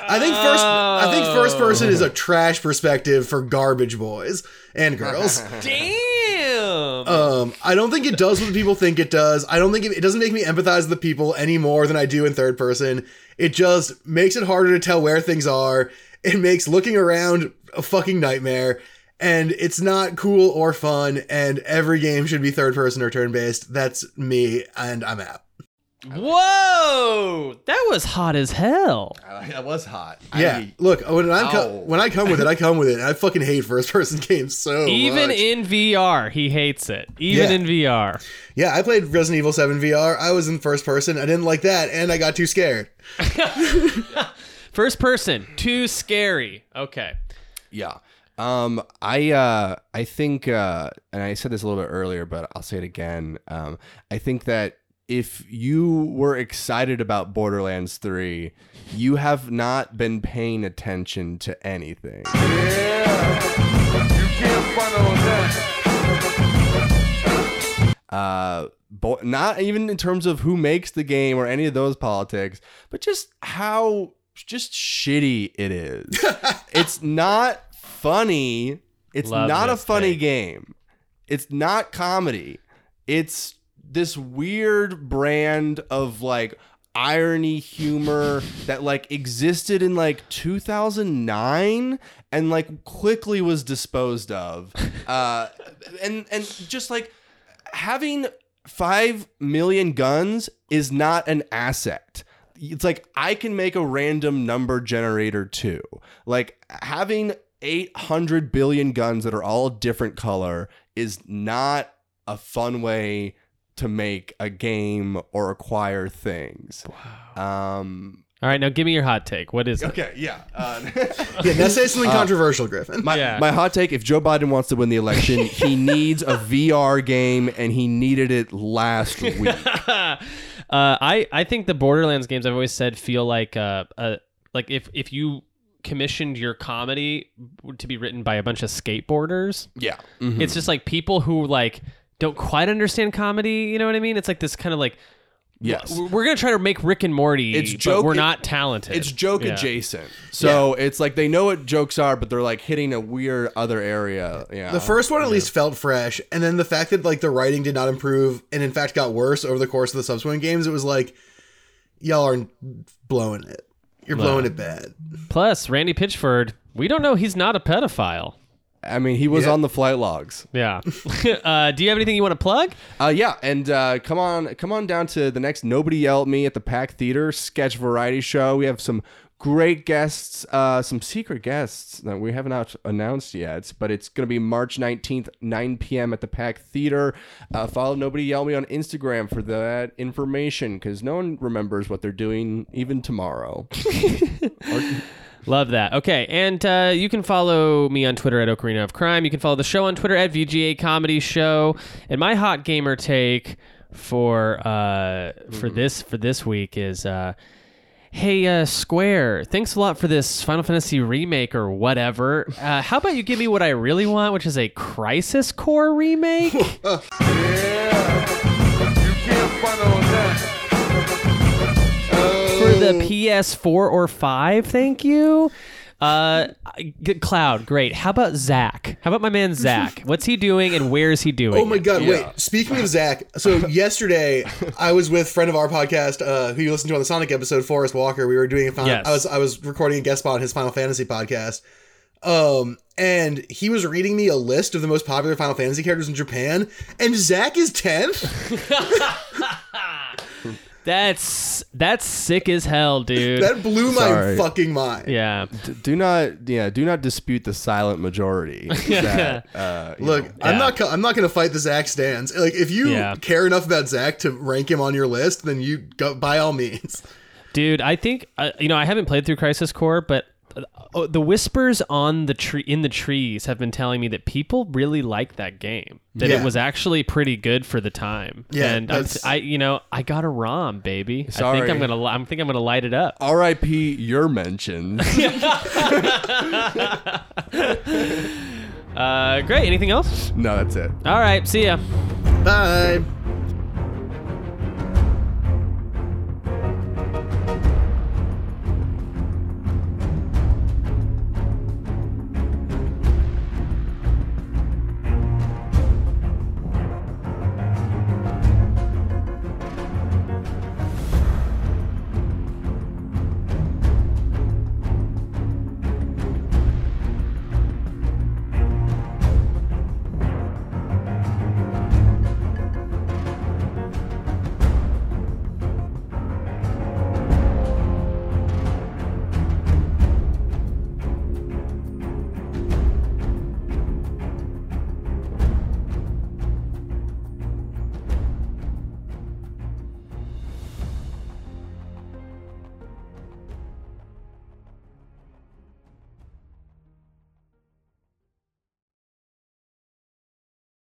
D: I think first I think first person is a trash perspective for garbage boys and girls. (laughs)
A: Damn.
D: Um, I don't think it does what people think it does. I don't think it, it doesn't make me empathize with the people any more than I do in third person. It just makes it harder to tell where things are. It makes looking around a fucking nightmare. And it's not cool or fun. And every game should be third person or turn based. That's me, and I'm out.
A: Whoa, that was hot as hell.
B: Uh, that was hot.
D: Yeah,
B: I-
D: look when I'm co- when I come with it, I come with it. I fucking hate first person (laughs) games so
A: Even
D: much.
A: in VR, he hates it. Even
D: Yeah.
A: in VR.
D: yeah, I played Resident Evil 7 VR. I was in first person. I didn't like that, and I got too scared. (laughs)
A: First person, too scary. Okay.
B: Yeah. Um, I uh, I think, uh, and I said this a little bit earlier, but I'll say it again. Um, I think that if you were excited about Borderlands 3, you have not been paying attention to anything. Uh, bo- not even in terms of who makes the game or any of those politics, but just how just shitty it is. (laughs) it's not funny. It's
A: Love
B: not a funny
A: take.
B: game. It's not comedy. It's this weird brand of like irony humor that like existed in like 2009 and like quickly was disposed of uh and and just like having 5 million guns is not an asset it's like I can make a random number generator too. Like having 800 billion guns that are all different color is not a fun way to make a game or acquire things. Um
A: All right, now give me your hot take. What is it?
B: okay, yeah. Uh, (laughs)
D: Yeah, now say something controversial, Griffin.
B: my,
A: Yeah.
B: my hot take if Joe Biden wants to win the election, he (laughs) needs a VR game and he needed it last (laughs) week.
A: uh, I I think the Borderlands games I've always said feel like uh, uh like if if you commissioned your comedy to be written by a bunch of skateboarders,
B: Yeah. Mhm.
A: it's just like people who like don't quite understand comedy. You know what I mean? It's like this kind of like
B: Yes.
A: we're we're gonna try to make Rick and Morty,
B: It's
A: but
B: joke-
A: we're not talented.
B: It's joke
A: Yeah.
B: adjacent. So it's like they know what jokes are, but they're like hitting a weird other area. Yeah.
D: The first one at least felt fresh, and then the fact that like the writing did not improve and in fact got worse over the course of the subsequent games, it was like y'all are blowing it. You're blowing it bad.
A: Plus, Randy Pitchford, we don't know he's not a pedophile.
B: I mean, he was
D: Yeah.
B: on the flight logs.
A: Yeah. (laughs) uh, do you have anything you want to plug?
B: Uh, yeah, and uh, come on, come on down to the next Nobody Yell at Me at the Pack Theater sketch variety show. We have some great guests, uh, some secret guests that we haven't out announced yet, but it's going to be March 19th, 9 p.m. at the Pack Theater. Uh, follow Nobody Yell at Me on Instagram for that information because no one remembers what they're doing even tomorrow. (laughs)
A: Love that. Okay, and uh, you can follow me on Twitter at Ocarina of Crime. You can follow the show on Twitter at VGA Comedy Show. And my hot gamer take for uh, for this for this week is. Uh, Hey, uh, Square, thanks a lot for this Final Fantasy remake or whatever. (laughs) Uh, how about you give me what I really want, which is a Crisis Core remake? (laughs) for the PS4 or 5, thank you. Uh, g- Cloud, great. How about Zack? How about my man Zack? (laughs) What's he doing and where is he doing?
D: Oh my
A: it?
D: god! Wait. Speaking of Zack, so (laughs) yesterday I was with friend of our podcast, uh, who you listened to on the Sonic episode, Forrest Walker. We were doing a final.
A: Yes.
D: I was I was recording a guest spot on his Final Fantasy podcast. Um, and he was reading me a list of the most popular Final Fantasy characters in Japan, and Zack is tenth. (laughs)
A: That's that's sick as hell, dude.
D: That blew my
B: Sorry.
D: fucking mind.
A: yeah.
B: D- do not, yeah, do not dispute the silent majority. (laughs) that, uh,
D: Look,
B: know,
D: I'm
A: Yeah.
D: not. co- I'm not going to fight the Zack stands. Like, if you
A: Yeah.
D: care enough about Zack to rank him on your list, then you go by all means.
A: Dude, I think uh, you know I haven't played through Crisis Core, but oh, the whispers on the tree in the trees have been telling me that people really like that game. That
D: Yeah.
A: it was actually pretty good for the time.
D: Yeah,
A: and I'm, I, you know, I got a ROM, baby. I
B: Sorry.
A: think I'm gonna, li- I think I'm gonna light it up.
B: R.I.P. Your mentions. (laughs) (laughs)
A: Uh, great. Anything else?
B: no, that's it.
A: All right. See ya.
D: Bye.